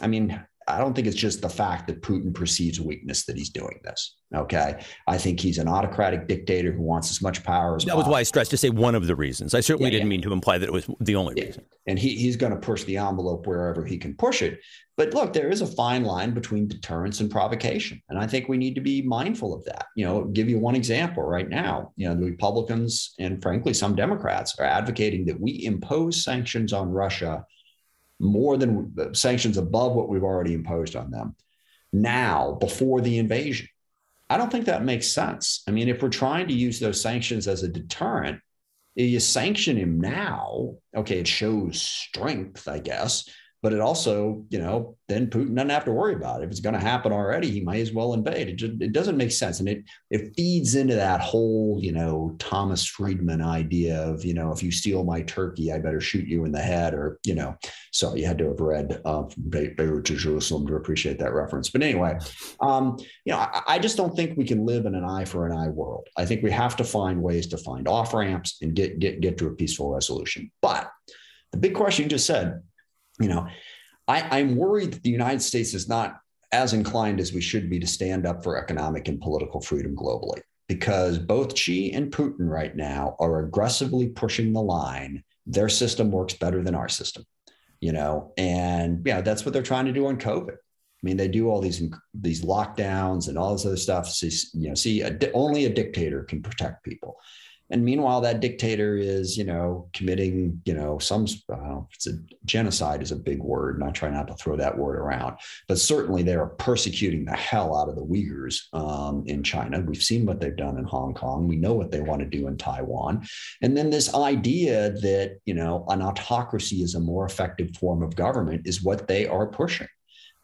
I mean, I don't think it's just the fact that Putin perceives weakness that he's doing this. Okay. I think he's an autocratic dictator who wants as much power as That was why I stressed to say one of the reasons. I certainly yeah, didn't yeah. mean to imply that it was the only yeah. reason. And he, he's going to push the envelope wherever he can push it. But look, there is a fine line between deterrence and provocation. And I think we need to be mindful of that. You know, give you one example right now. You know, the Republicans and frankly, some Democrats are advocating that we impose sanctions on Russia more than sanctions above what we've already imposed on them now before the invasion. I don't think that makes sense. I mean, if we're trying to use those sanctions as a deterrent, you sanction him now, okay, it shows strength, I guess but it also, you know, then Putin doesn't have to worry about it. If it's going to happen already, he might as well invade. It just it doesn't make sense, and it it feeds into that whole, you know, Thomas Friedman idea of, you know, if you steal my turkey, I better shoot you in the head, or you know, so you had to have read uh, Beirut to Jerusalem to appreciate that reference. But anyway, um, you know, I, I just don't think we can live in an eye for an eye world. I think we have to find ways to find off ramps and get get get to a peaceful resolution. But the big question you just said you know, I, I'm worried that the United States is not as inclined as we should be to stand up for economic and political freedom globally because both Xi and Putin right now are aggressively pushing the line. Their system works better than our system, you know, and yeah, that's what they're trying to do on COVID. I mean, they do all these these lockdowns and all this other stuff. See, you know, see, a, only a dictator can protect people. And meanwhile, that dictator is, you know, committing, you know, some, uh, it's a genocide is a big word, and I try not to throw that word around, but certainly they are persecuting the hell out of the Uyghurs um, in China. We've seen what they've done in Hong Kong. We know what they want to do in Taiwan. And then this idea that, you know, an autocracy is a more effective form of government is what they are pushing.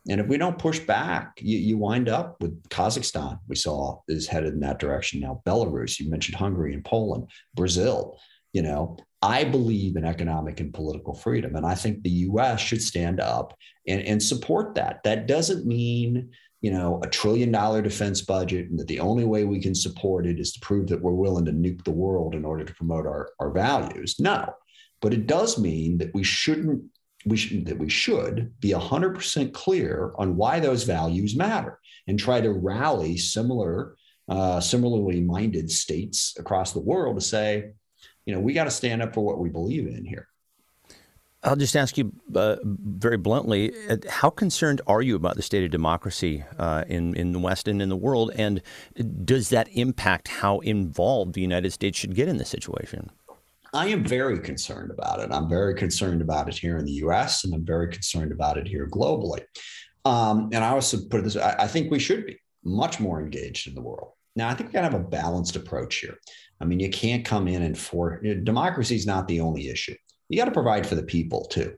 And if we don't push back, you, you wind up with Kazakhstan, we saw is headed in that direction now. Belarus, you mentioned Hungary and Poland, Brazil. You know, I believe in economic and political freedom. And I think the US should stand up and, and support that. That doesn't mean, you know, a trillion dollar defense budget and that the only way we can support it is to prove that we're willing to nuke the world in order to promote our, our values. No. But it does mean that we shouldn't we that we should be 100% clear on why those values matter and try to rally similar uh, similarly minded states across the world to say you know we got to stand up for what we believe in here I'll just ask you uh, very bluntly: uh, How concerned are you about the state of democracy uh, in in the West and in the world, and does that impact how involved the United States should get in this situation? I am very concerned about it. I'm very concerned about it here in the US, and I'm very concerned about it here globally. Um, and I also put it this I, I think we should be much more engaged in the world. Now, I think we got to have a balanced approach here. I mean, you can't come in and for you know, democracy is not the only issue. You got to provide for the people too.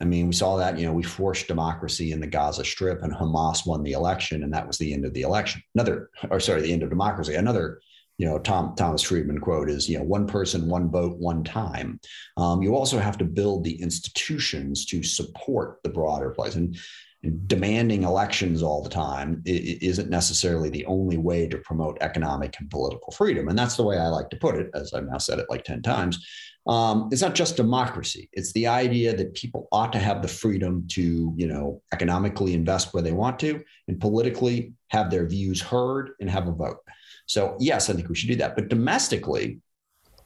I mean, we saw that, you know, we forced democracy in the Gaza Strip and Hamas won the election, and that was the end of the election. Another, or sorry, the end of democracy. Another you know, Tom Thomas Friedman quote is, you know, one person, one vote, one time. Um, you also have to build the institutions to support the broader place. And, and demanding elections all the time isn't necessarily the only way to promote economic and political freedom. And that's the way I like to put it, as I've now said it like 10 times. Um, it's not just democracy. It's the idea that people ought to have the freedom to, you know, economically invest where they want to and politically have their views heard and have a vote. So, yes, I think we should do that. But domestically,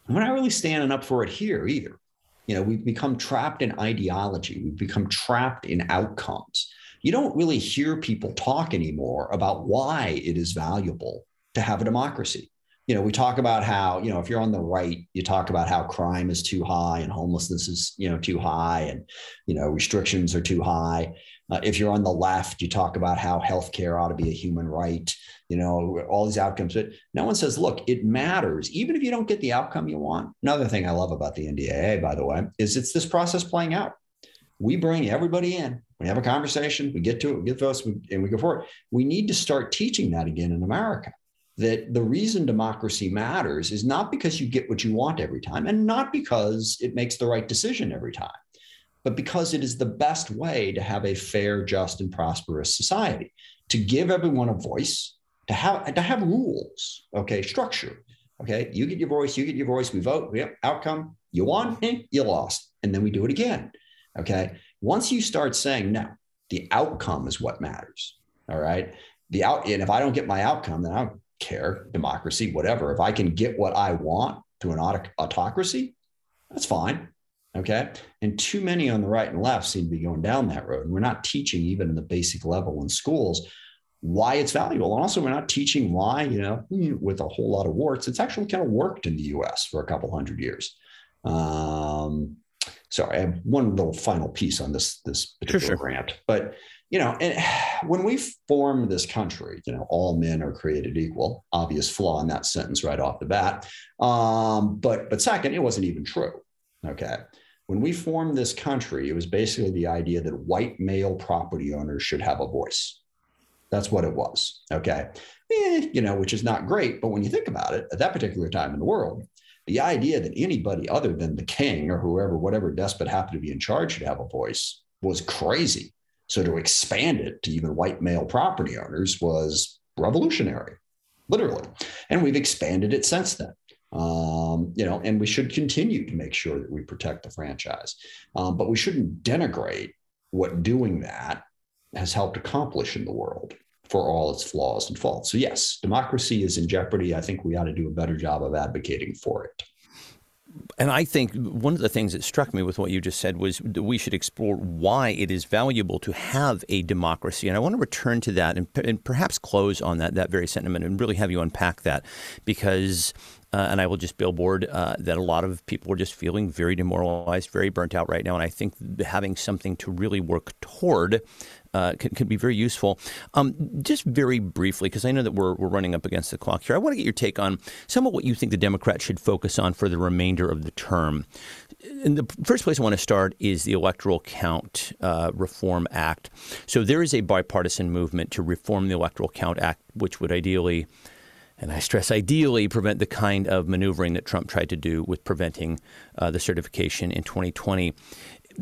we're not really standing up for it here either. You know, we've become trapped in ideology, we've become trapped in outcomes. You don't really hear people talk anymore about why it is valuable to have a democracy. You know, we talk about how, you know, if you're on the right, you talk about how crime is too high and homelessness is, you know, too high and, you know, restrictions are too high. Uh, if you're on the left, you talk about how healthcare ought to be a human right, you know, all these outcomes. But no one says, look, it matters, even if you don't get the outcome you want. Another thing I love about the NDAA, by the way, is it's this process playing out. We bring everybody in, we have a conversation, we get to it, we get votes, and we go forward. We need to start teaching that again in America. That the reason democracy matters is not because you get what you want every time and not because it makes the right decision every time but because it is the best way to have a fair, just, and prosperous society, to give everyone a voice, to have to have rules, okay, structure. Okay, you get your voice, you get your voice, we vote, yep, outcome, you won, you lost. And then we do it again. Okay. Once you start saying, no, the outcome is what matters. All right. The out, and if I don't get my outcome, then I don't care, democracy, whatever. If I can get what I want through an autocracy, that's fine. Okay. And too many on the right and left seem to be going down that road. And we're not teaching, even in the basic level in schools, why it's valuable. And also, we're not teaching why, you know, with a whole lot of warts, it's actually kind of worked in the US for a couple hundred years. Um, sorry, I have one little final piece on this, this particular sure, sure. But, you know, and when we formed this country, you know, all men are created equal, obvious flaw in that sentence right off the bat. Um, but, but second, it wasn't even true. Okay when we formed this country, it was basically the idea that white male property owners should have a voice. That's what it was. Okay. Eh, you know, which is not great. But when you think about it, at that particular time in the world, the idea that anybody other than the king or whoever, whatever despot happened to be in charge should have a voice was crazy. So to expand it to even white male property owners was revolutionary, literally. And we've expanded it since then. Um, you know, and we should continue to make sure that we protect the franchise. Um, but we shouldn't denigrate what doing that has helped accomplish in the world for all its flaws and faults. So, yes, democracy is in jeopardy. I think we ought to do a better job of advocating for it. and I think one of the things that struck me with what you just said was we should explore why it is valuable to have a democracy. And I want to return to that and, and perhaps close on that, that very sentiment and really have you unpack that because uh, and I will just billboard uh, that a lot of people are just feeling very demoralized, very burnt out right now. And I think having something to really work toward uh, can, can, be very useful. Um, just very briefly, because I know that we're, we're running up against the clock here, I want to get your take on some of what you think the Democrats should focus on for the remainder of the term. In the first place I want to start is the Electoral Count uh, Reform Act. So there is a bipartisan movement to reform the Electoral Count Act, which would ideally and I stress ideally prevent the kind of maneuvering that Trump tried to do with preventing uh, the certification in 2020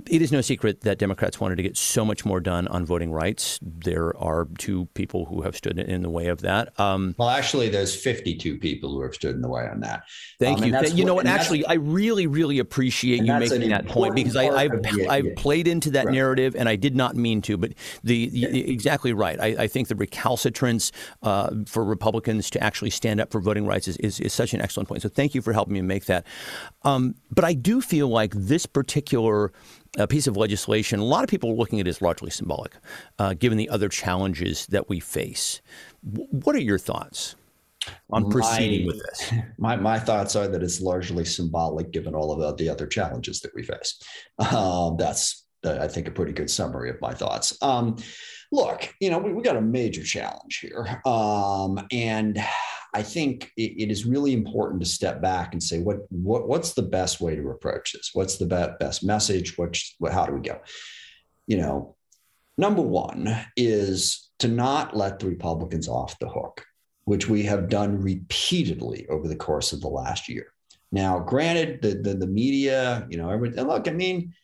it is no secret that Democrats wanted to get so much more done on voting rights. There are two people who have stood in the way of that. Um, well, actually, there's 52 people who have stood in the way on that. Thank um, you. you know what? Actually, I really, really appreciate you making that point because I, have I've played into that right. narrative and I did not mean to. But the, yeah. exactly right. I, I, think the recalcitrance uh, for Republicans to actually stand up for voting rights is, is, is, such an excellent point. So thank you for helping me make that. Um, but I do feel like this particular a piece of legislation, a lot of people are looking at it as largely symbolic, uh, given the other challenges that we face. W- what are your thoughts on proceeding my, with this? My, my thoughts are that it's largely symbolic, given all of the other challenges that we face. Um, that's, I think, a pretty good summary of my thoughts. Um, look, you know, we, we got a major challenge here. Um, and I think it, it is really important to step back and say, what, what what's the best way to approach this? What's the be- best message? What, how do we go? You know, number one is to not let the Republicans off the hook, which we have done repeatedly over the course of the last year. Now, granted, the the, the media, you know, every, look, I mean,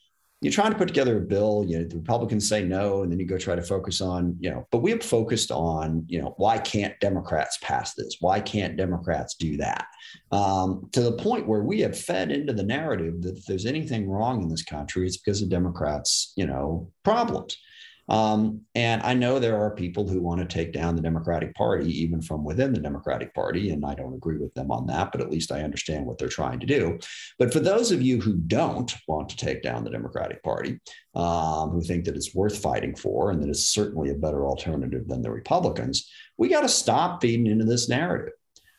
you're trying to put together a bill, you know, the Republicans say no, and then you go try to focus on, you know, but we have focused on, you know, why can't Democrats pass this? Why can't Democrats do that? Um, to the point where we have fed into the narrative that if there's anything wrong in this country, it's because of Democrats, you know, problems. Um, and I know there are people who want to take down the Democratic Party, even from within the Democratic Party. And I don't agree with them on that, but at least I understand what they're trying to do. But for those of you who don't want to take down the Democratic Party, um, who think that it's worth fighting for and that it's certainly a better alternative than the Republicans, we got to stop feeding into this narrative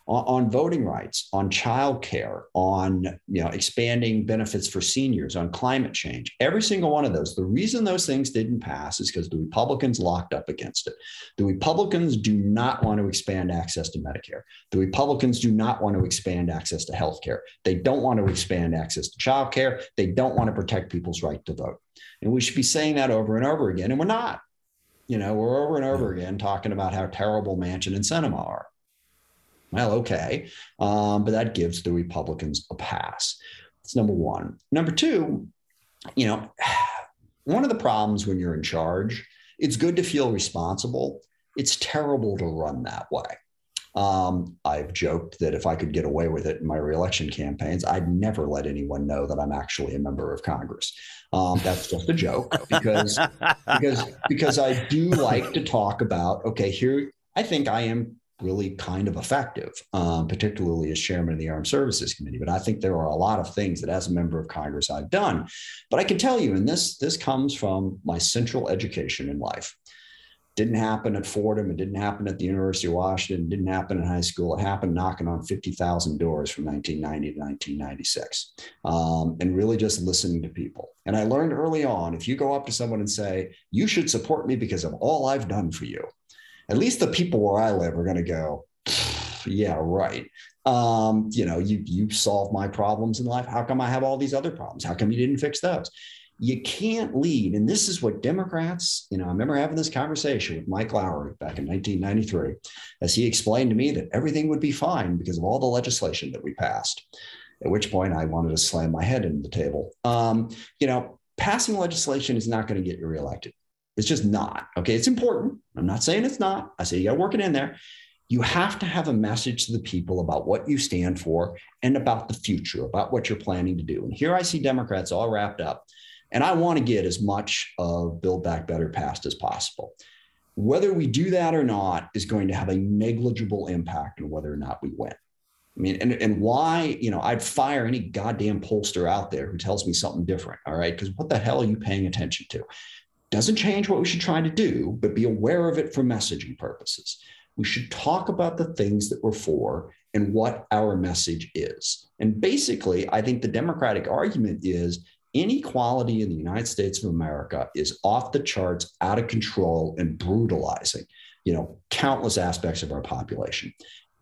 on, on voting rights, on childcare, on you know expanding benefits for seniors, on climate change. Every single one of those. The reason those things didn't pass is because the Republicans locked up against it. The Republicans do not want to expand access to Medicare. The Republicans do not want to expand access to health care. They don't want to expand access to childcare. They don't want to protect people's right to vote. And we should be saying that over and over again. And we're not. You know, we're over and over again talking about how terrible Manchin and Sinema are. Well, okay. Um, but that gives the Republicans a pass. That's number one. Number two, you know, one of the problems when you're in charge, it's good to feel responsible. It's terrible to run that way. Um, I've joked that if I could get away with it in my reelection campaigns, I'd never let anyone know that I'm actually a member of Congress. Um, that's just a joke because because because I do like to talk about okay here. I think I am really kind of effective, um, particularly as chairman of the Armed Services Committee. But I think there are a lot of things that, as a member of Congress, I've done. But I can tell you, and this this comes from my central education in life. Didn't happen at Fordham. It didn't happen at the University of Washington. It didn't happen in high school. It happened knocking on 50,000 doors from 1990 to 1996 um, and really just listening to people. And I learned early on if you go up to someone and say, You should support me because of all I've done for you, at least the people where I live are going to go, yeah, right. Um, you know, you you solved my problems in life. How come I have all these other problems? How come you didn't fix those? You can't lead. And this is what Democrats, you know, I remember having this conversation with Mike Lowry back in 1993 as he explained to me that everything would be fine because of all the legislation that we passed. At which point I wanted to slam my head into the table. Um, you know, passing legislation is not going to get you reelected. It's just not. Okay. It's important. I'm not saying it's not. I say you got to work it in there. You have to have a message to the people about what you stand for and about the future, about what you're planning to do. And here I see Democrats all wrapped up. And I want to get as much of Build Back Better passed as possible. Whether we do that or not is going to have a negligible impact on whether or not we win. I mean, and, and why, you know, I'd fire any goddamn pollster out there who tells me something different. All right. Because what the hell are you paying attention to? Doesn't change what we should try to do, but be aware of it for messaging purposes. We should talk about the things that we're for and what our message is. And basically, I think the Democratic argument is inequality in the United States of America is off the charts, out of control, and brutalizing, you know, countless aspects of our population.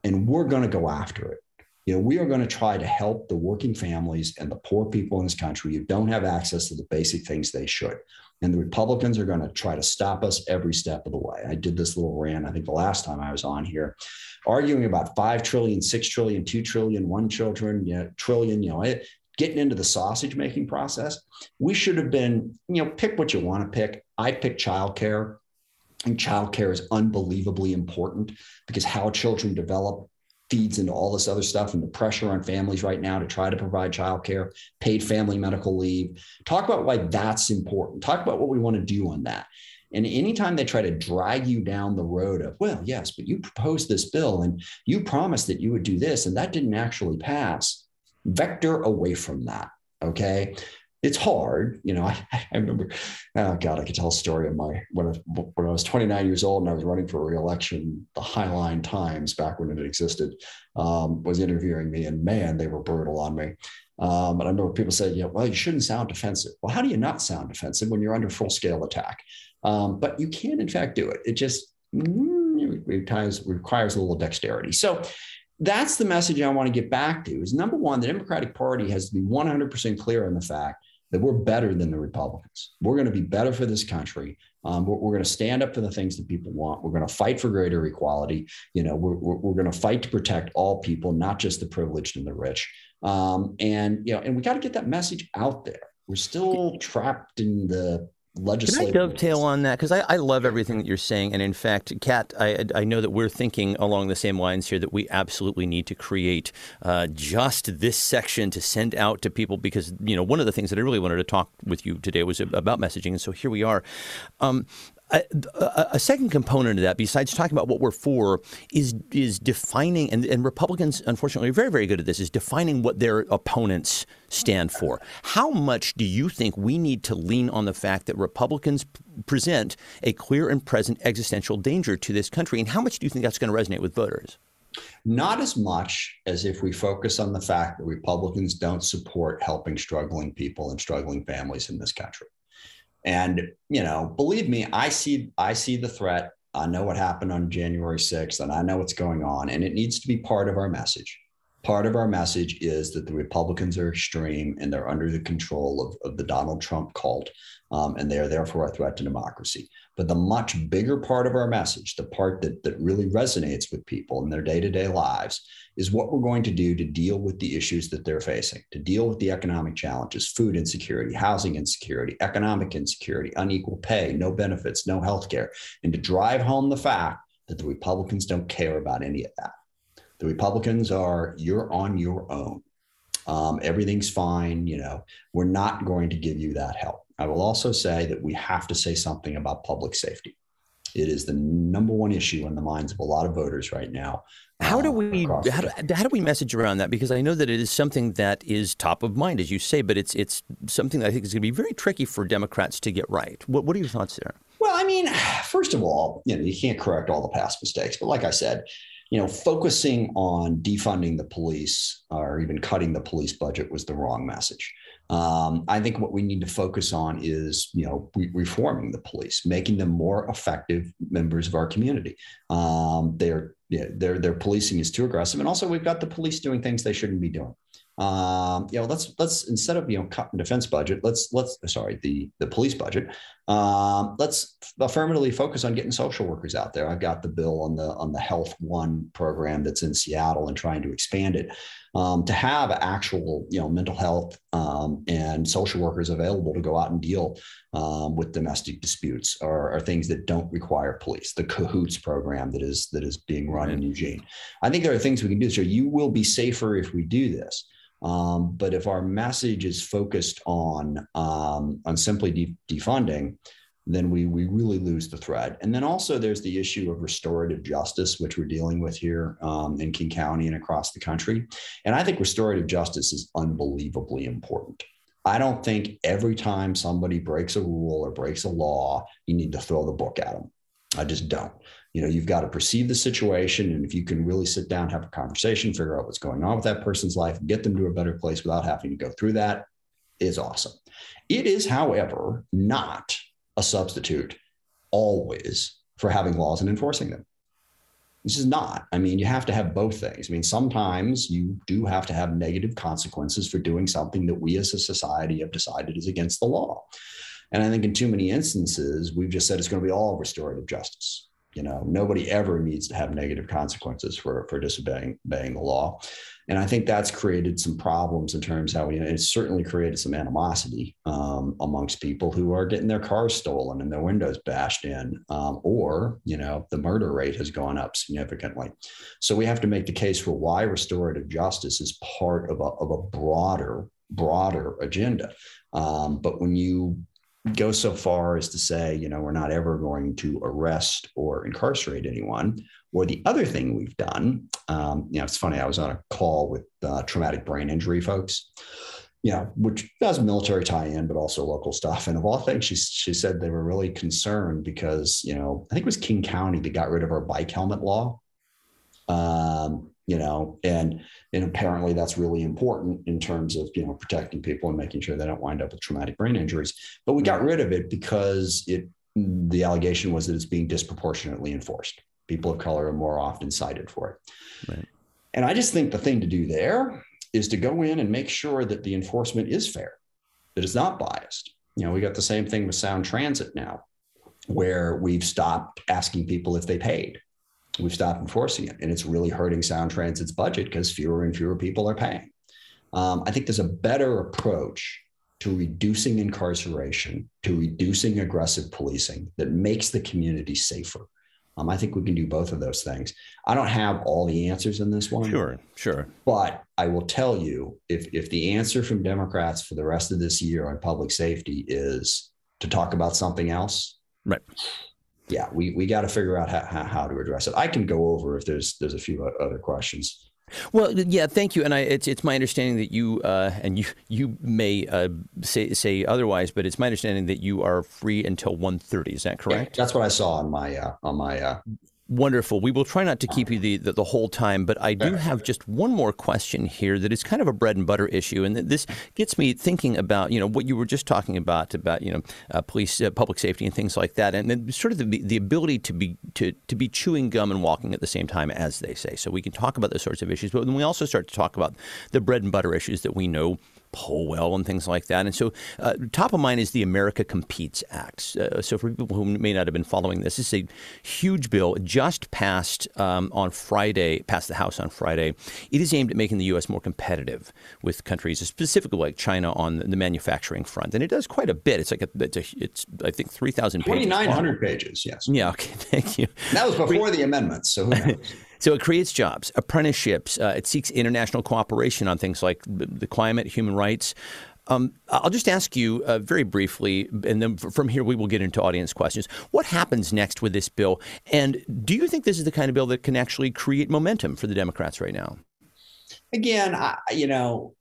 And we're going to go after it. You know, we are going to try to help the working families and the poor people in this country who don't have access to the basic things they should. And the Republicans are going to try to stop us every step of the way. I did this little rant, I think the last time I was on here, arguing about 5 trillion, 6 trillion, 2 trillion, 1 children, you know, trillion, you know, it, getting into the sausage making process. We should have been, you know, pick what you want to pick. I picked childcare. And childcare is unbelievably important because how children develop feeds into all this other stuff and the pressure on families right now to try to provide childcare, paid family medical leave. Talk about why that's important. Talk about what we want to do on that. And anytime they try to drag you down the road of, well, yes, but you proposed this bill and you promised that you would do this and that didn't actually pass, vector away from that. Okay it's hard. You know, I, I, remember, oh God, I could tell a story of my, when I, when I was 29 years old and I was running for reelection, the Highline Times, back when it existed, um, was interviewing me and man, they were brutal on me. Um, and I remember people said, yeah, well, you shouldn't sound defensive. Well, how do you not sound defensive when you're under full scale attack? Um, but you can, in fact, do it. It just mm, requires, requires a little dexterity. So that's the message I want to get back to is number one, the Democratic Party has to be 100% clear on the fact that we're better than the Republicans. We're going to be better for this country. Um, we're, we're, going to stand up for the things that people want. We're going to fight for greater equality. You know, we're, we're, we're going to fight to protect all people, not just the privileged and the rich. Um, and you know, and we got to get that message out there. We're still trapped in the legislative. Can I dovetail on that? Because I, I, love everything that you're saying. And in fact, Kat, I, I know that we're thinking along the same lines here that we absolutely need to create uh, just this section to send out to people because, you know, one of the things that I really wanted to talk with you today was about messaging. And so here we are. Um, a, a, second component of that, besides talking about what we're for, is is defining, and, and Republicans, unfortunately, are very, very good at this, is defining what their opponents stand for. How much do you think we need to lean on the fact that Republicans present a clear and present existential danger to this country, and how much do you think that's going to resonate with voters? Not as much as if we focus on the fact that Republicans don't support helping struggling people and struggling families in this country. And you know, believe me, I see I see the threat. I know what happened on January 6th and I know what's going on and it needs to be part of our message. Part of our message is that the Republicans are extreme and they're under the control of, of the Donald Trump cult um, and they are therefore a threat to democracy. But the much bigger part of our message, the part that, that really resonates with people in their day to day lives, is what we're going to do to deal with the issues that they're facing, to deal with the economic challenges food insecurity, housing insecurity, economic insecurity, unequal pay, no benefits, no health care, and to drive home the fact that the Republicans don't care about any of that. The Republicans are, you're on your own. Um, everything's fine. You know, we're not going to give you that help. I will also say that we have to say something about public safety. It is the number one issue in the minds of a lot of voters right now. How do uh, we how do, how do we message around that? Because I know that it is something that is top of mind, as you say, but it's it's something that I think is going to be very tricky for Democrats to get right. What what are your thoughts there? Well, I mean, first of all, you know, you can't correct all the past mistakes, but like I said, you know, focusing on defunding the police or even cutting the police budget was the wrong message. Um, I think what we need to focus on is, you know, re- reforming the police, making them more effective members of our community. Um, their, yeah, their their policing is too aggressive, and also we've got the police doing things they shouldn't be doing um, you know, let's let's instead of you know cutting defense budget, let's let's sorry the the police budget. Um, let's affirmatively focus on getting social workers out there. I've got the bill on the on the Health One program that's in Seattle and trying to expand it um, to have actual you know mental health um, and social workers available to go out and deal um, with domestic disputes or, or, things that don't require police. The Cahoots program that is that is being run in Eugene. I think there are things we can do. So you will be safer if we do this. Um, but if our message is focused on um, on simply de- defunding, then we we really lose the thread. And then also there's the issue of restorative justice, which we're dealing with here um, in King County and across the country. And I think restorative justice is unbelievably important. I don't think every time somebody breaks a rule or breaks a law, you need to throw the book at them. I just don't. You know, you've got to perceive the situation. And if you can really sit down, have a conversation, figure out what's going on with that person's life, get them to a better place without having to go through that, is awesome. It is, however, not a substitute always for having laws and enforcing them. This is not. I mean, you have to have both things. I mean, sometimes you do have to have negative consequences for doing something that we as a society have decided is against the law. And I think in too many instances, we've just said it's going to be all restorative justice. You know, nobody ever needs to have negative consequences for, for disobeying the law. And I think that's created some problems in terms of how we, it's certainly created some animosity um, amongst people who are getting their cars stolen and their windows bashed in, um, or, you know, the murder rate has gone up significantly. So we have to make the case for why restorative justice is part of a, of a broader, broader agenda. Um, but when you go so far as to say, you know, we're not ever going to arrest or incarcerate anyone. Or the other thing we've done, um, you know, it's funny, I was on a call with uh, traumatic brain injury folks, you know, which has military tie in, but also local stuff. And of all things, she, she said they were really concerned because, you know, I think it was King County that got rid of our bike helmet law. Um, you know, and and apparently that's really important in terms of you know protecting people and making sure they don't wind up with traumatic brain injuries. But we got rid of it because it the allegation was that it's being disproportionately enforced. People of color are more often cited for it. Right. And I just think the thing to do there is to go in and make sure that the enforcement is fair, that it's not biased. You know, we got the same thing with sound transit now, where we've stopped asking people if they paid we've stopped enforcing it and it's really hurting sound transit's budget because fewer and fewer people are paying um, i think there's a better approach to reducing incarceration to reducing aggressive policing that makes the community safer um, i think we can do both of those things i don't have all the answers in this one sure sure but i will tell you if, if the answer from democrats for the rest of this year on public safety is to talk about something else right yeah, we we got to figure out how, how to address it. I can go over if there's there's a few other questions. Well, yeah, thank you. And I, it's it's my understanding that you uh, and you you may uh, say say otherwise, but it's my understanding that you are free until 1.30. Is that correct? Yeah, that's what I saw on my uh, on my uh, Wonderful. We will try not to keep you the, the, the, whole time, but I do have just one more question here that is kind of a bread and butter issue, and this gets me thinking about you know what you were just talking about about you know uh, police, uh, public safety, and things like that, and then sort of the, the ability to be to, to be chewing gum and walking at the same time, as they say. So we can talk about those sorts of issues, but then we also start to talk about the bread and butter issues that we know poll well and things like that. And so, uh, top of mind is the America Competes Act. Uh, so, for people who may not have been following this, this is a huge bill just passed um, on Friday, passed the House on Friday. It is aimed at making the U.S. more competitive with countries, specifically like China, on the manufacturing front. And it does quite a bit. It's like a, it's, a, it's I think three thousand pages. Twenty nine hundred pages. Yes. Yeah. Okay. Thank you. That was before the amendments. So who knows? So it creates jobs, apprenticeships. Uh, it seeks international cooperation on things like the climate, human rights. Um, I'll just ask you uh, very briefly, and then from here we will get into audience questions. What happens next with this bill? And do you think this is the kind of bill that can actually create momentum for the Democrats right now? Again, I, you know,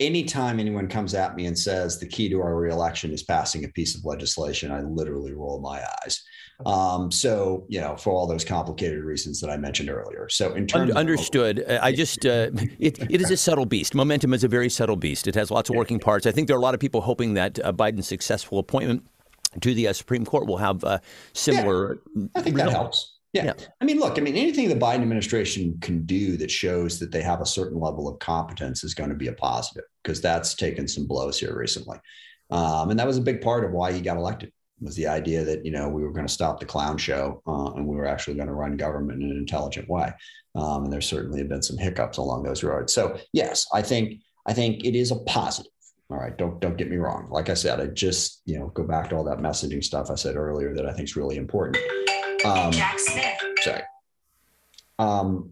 anytime anyone comes at me and says the key to our reelection is passing a piece of legislation, I literally roll my eyes. Um, so, you know, for all those complicated reasons that I mentioned earlier. So, in terms understood, of- I just uh, it, it is a subtle beast. Momentum is a very subtle beast. It has lots of working parts. I think there are a lot of people hoping that uh, Biden's successful appointment to the uh, Supreme Court will have uh, similar. Yeah, I think that helps. Yeah. yeah. I mean, look, I mean, anything the Biden administration can do that shows that they have a certain level of competence is going to be a positive because that's taken some blows here recently. Um, and that was a big part of why he got elected was the idea that you know we were going to stop the clown show uh, and we were actually going to run government in an intelligent way. Um, and there certainly have been some hiccups along those roads. So yes, I think I think it is a positive. All right, don't don't get me wrong. Like I said, I just you know go back to all that messaging stuff I said earlier that I think is really important. Um, Jack Smith. Sorry. Um,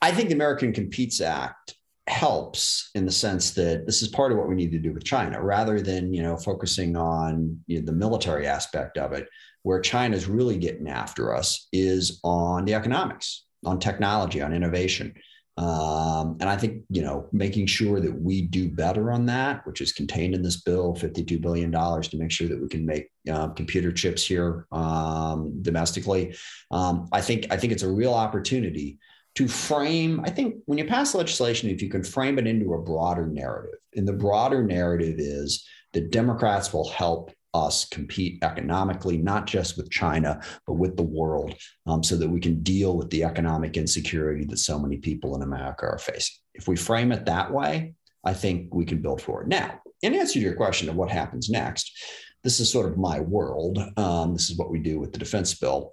I think the American Competes Act helps in the sense that this is part of what we need to do with China, rather than you know focusing on you know, the military aspect of it. Where China's really getting after us is on the economics, on technology, on innovation. Um, and I think, you know, making sure that we do better on that, which is contained in this bill, $52 billion to make sure that we can make uh, computer chips here um, domestically. Um, I think, I think it's a real opportunity to frame, I think when you pass legislation, if you can frame it into a broader narrative, and the broader narrative is that Democrats will help us compete economically, not just with China, but with the world, um, so that we can deal with the economic insecurity that so many people in America are facing. If we frame it that way, I think we can build forward. Now, in answer to your question of what happens next, this is sort of my world. Um, this is what we do with the defense bill.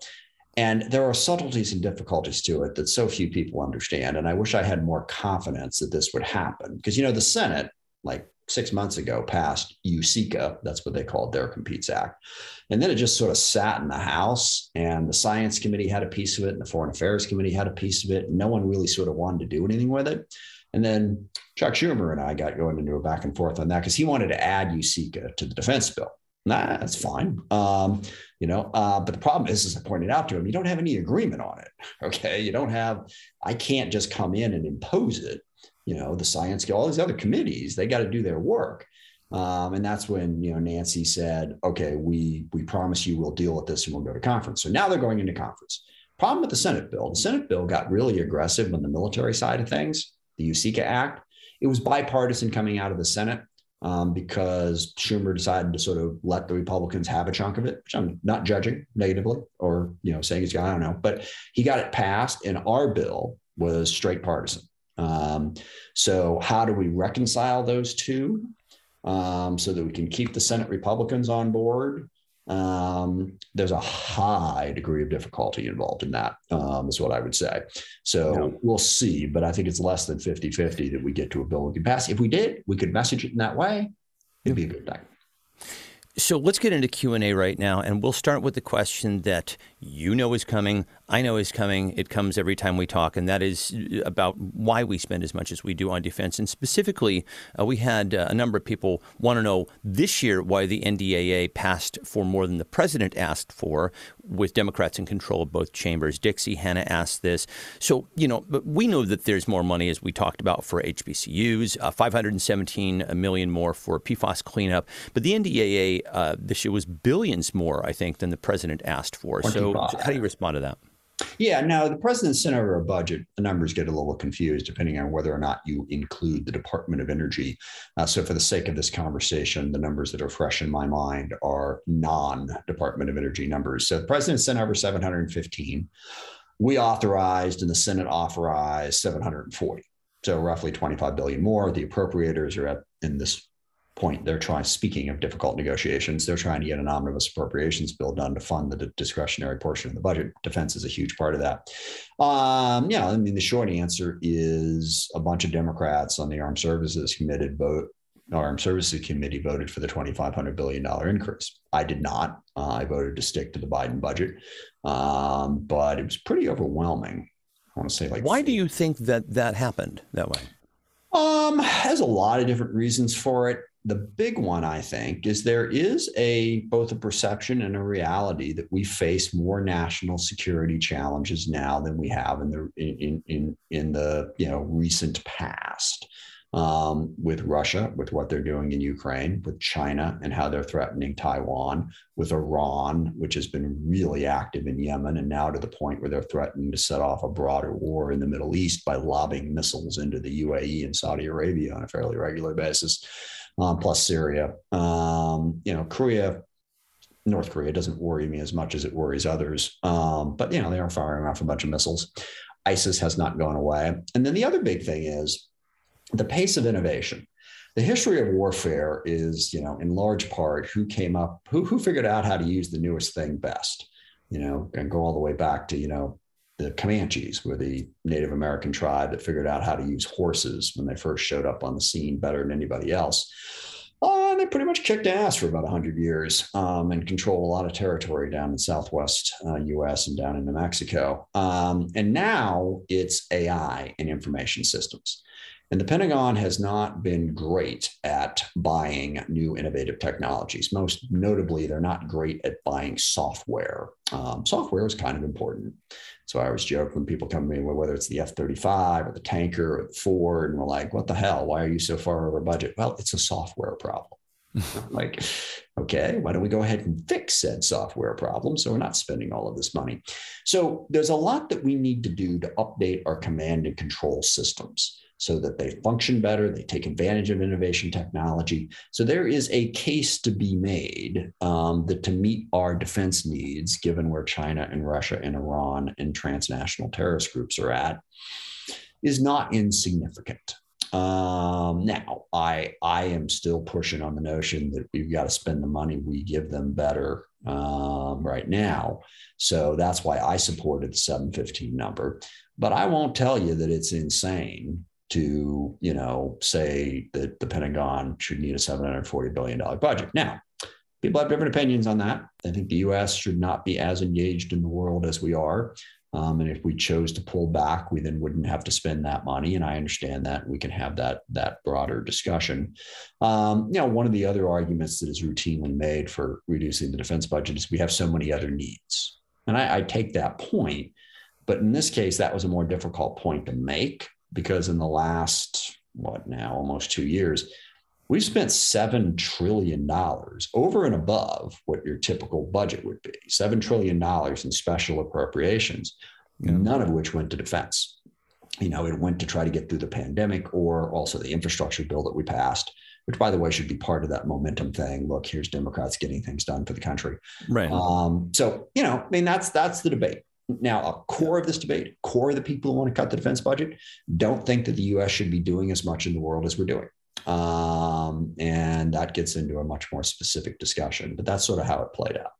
And there are subtleties and difficulties to it that so few people understand. And I wish I had more confidence that this would happen. Because, you know, the Senate, like six months ago passed USICA. That's what they called their Competes Act. And then it just sort of sat in the House, and the Science Committee had a piece of it, and the Foreign Affairs Committee had a piece of it. No one really sort of wanted to do anything with it. And then Chuck Schumer and I got going into a back and forth on that because he wanted to add USICA to the defense bill. Nah, that's fine. Um, you know, uh, but the problem is, as I pointed out to him, you don't have any agreement on it. Okay. You don't have, I can't just come in and impose it you know, the science, all these other committees, they got to do their work. Um, and that's when you know Nancy said, "Okay, we we promise you we'll deal with this and we'll go to conference." So now they're going into conference. Problem with the Senate bill: the Senate bill got really aggressive on the military side of things. The USICA Act, it was bipartisan coming out of the Senate um, because Schumer decided to sort of let the Republicans have a chunk of it, which I'm not judging negatively or you know saying he's got I don't know, but he got it passed, and our bill was straight partisan. Um, so, how do we reconcile those two um, so that we can keep the Senate Republicans on board? Um, there's a high degree of difficulty involved in that, um, is what I would say. So yeah. we'll see, but I think it's less than 50 50 that we get to a bill we can pass. If we did, we could message it in that way. It'd be a good thing. So let's get into Q&A right now and we'll start with the question that you know is coming, I know is coming. It comes every time we talk and that is about why we spend as much as we do on defense. And specifically, uh, we had uh, a number of people want to know this year why the NDAA passed for more than the president asked for with Democrats in control of both chambers. Dixie Hannah asked this. So, you know, but we know that there's more money as we talked about for HBCUs, uh, 517 million more for PFAS cleanup, but the NDAA uh, this year was billions more, I think, than the president asked for. 25. So, how do you respond to that? Yeah, no, the president sent over a budget. The numbers get a little confused depending on whether or not you include the Department of Energy. Uh, so, for the sake of this conversation, the numbers that are fresh in my mind are non Department of Energy numbers. So, the president sent over 715. We authorized and the Senate authorized 740. So, roughly 25 billion more. The appropriators are at in this point they're trying speaking of difficult negotiations they're trying to get an omnibus appropriations bill done to fund the discretionary portion of the budget. Defense is a huge part of that. Um, yeah i mean the short answer is a bunch of democrats on the armed services committee vote armed services committee voted for the $2500 billion increase. I did not. Uh, i voted to stick to the biden budget. Um, but it was pretty overwhelming. I want to say like why do you think that that happened that way? Um, there's a lot of different reasons for it the big one, I think, is there is a both a perception and a reality that we face more national security challenges now than we have in the in in in the you know recent past. Um, with Russia, with what they're doing in Ukraine, with China and how they're threatening Taiwan, with Iran, which has been really active in Yemen, and now to the point where they're threatening to set off a broader war in the Middle East by lobbing missiles into the UAE and Saudi Arabia on a fairly regular basis um, plus Syria. Um, you know, Korea, North Korea doesn't worry me as much as it worries others. Um, but, you know, they are firing off a bunch of missiles. ISIS has not gone away. And then the other big thing is the pace of innovation. The history of warfare is, you know, in large part who came up, who, who figured out how to use the newest thing best, you know, and go all the way back to, you know, the Comanches were the Native American tribe that figured out how to use horses when they first showed up on the scene better than anybody else. Uh, they pretty much kicked ass for about 100 years um, and control a lot of territory down in southwest uh, US and down into Mexico. Um, and now it's AI and information systems. And the Pentagon has not been great at buying new innovative technologies. Most notably, they're not great at buying software. Um, software is kind of important. So I always joke when people come to me, well, whether it's the F 35 or the tanker or the Ford, and we're like, what the hell? Why are you so far over budget? Well, it's a software problem. like, okay, why don't we go ahead and fix said software problem so we're not spending all of this money? So there's a lot that we need to do to update our command and control systems so that they function better, they take advantage of innovation technology. So there is a case to be made um, that to meet our defense needs, given where China and Russia and Iran and transnational terrorist groups are at, is not insignificant. Um, now, I I am still pushing on the notion that we've got to spend the money we give them better um, right now. So that's why I supported the 715 number. But I won't tell you that it's insane to, you know, say that the Pentagon should need a $740 billion budget. Now, people have different opinions on that. I think the US should not be as engaged in the world as we are. Um, and if we chose to pull back, we then wouldn't have to spend that money. And I understand that we can have that that broader discussion. Um, you know, one of the other arguments that is routinely made for reducing the defense budget is we have so many other needs. And I, I take that point, but in this case, that was a more difficult point to make because in the last, what now, almost two years, we've spent $7 trillion over and above what your typical budget would be $7 trillion in special appropriations, yeah. none of which went to defense. You know, it went to try to get through the pandemic or also the infrastructure bill that we passed, which, by the way, should be part of that momentum thing. Look, here's Democrats getting things done for the country. Right. Um, so, you know, I mean, that's that's the debate. Now, a core of this debate, core of the people who want to cut the defense budget, don't think that the U.S. should be doing as much in the world as we're doing. Um, and that gets into a much more specific discussion, but that's sort of how it played out.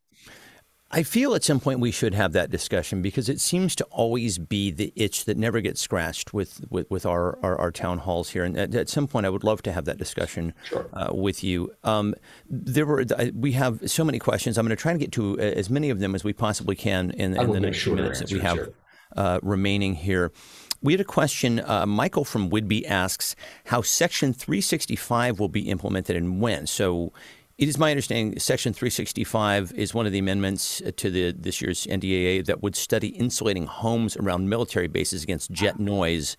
I feel at some point we should have that discussion because it seems to always be the itch that never gets scratched with, with, with our, our, our, town halls here. And at, at, some point, I would love to have that discussion sure. uh, with you. Um, there were we have so many questions. I'm going to try to get to uh, as many of them as we possibly can in, in the next few minutes that we have sure. uh, remaining here. We had a question. Uh, Michael from Whidbey asks how Section 365 will be implemented and when. So it is my understanding Section 365 is one of the amendments to the this year's NDAA that would study insulating homes around military bases against jet noise.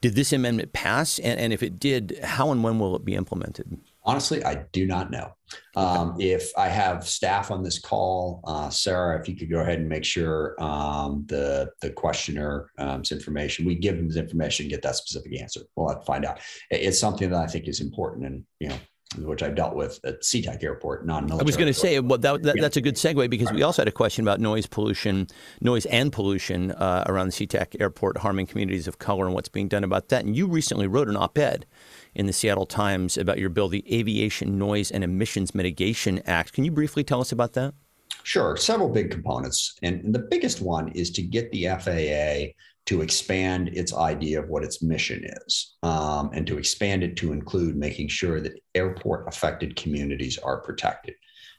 Did this amendment pass? And, and if it did, how and when will it be implemented? Honestly, I do not know. Um, if I have staff on this call, uh, Sarah, if you could go ahead and make sure um, the the questioner um, information, we give them this information, get that specific answer. We'll have to find out. It's something that I think is important, and you know, which I've dealt with at SeaTac Airport, non-military. I was going to say, well, that, that, that's a good segue because we also had a question about noise pollution, noise and pollution uh, around the SeaTac Airport harming communities of color and what's being done about that. And you recently wrote an op-ed in the Seattle Times about your bill, the Aviation Noise and Emissions Mitigation Act. Can you briefly tell us about that? Sure. Several big components. And the biggest one is to get the FAA to expand its idea of what its mission is um, and to expand it to include making sure that airport affected communities are protected.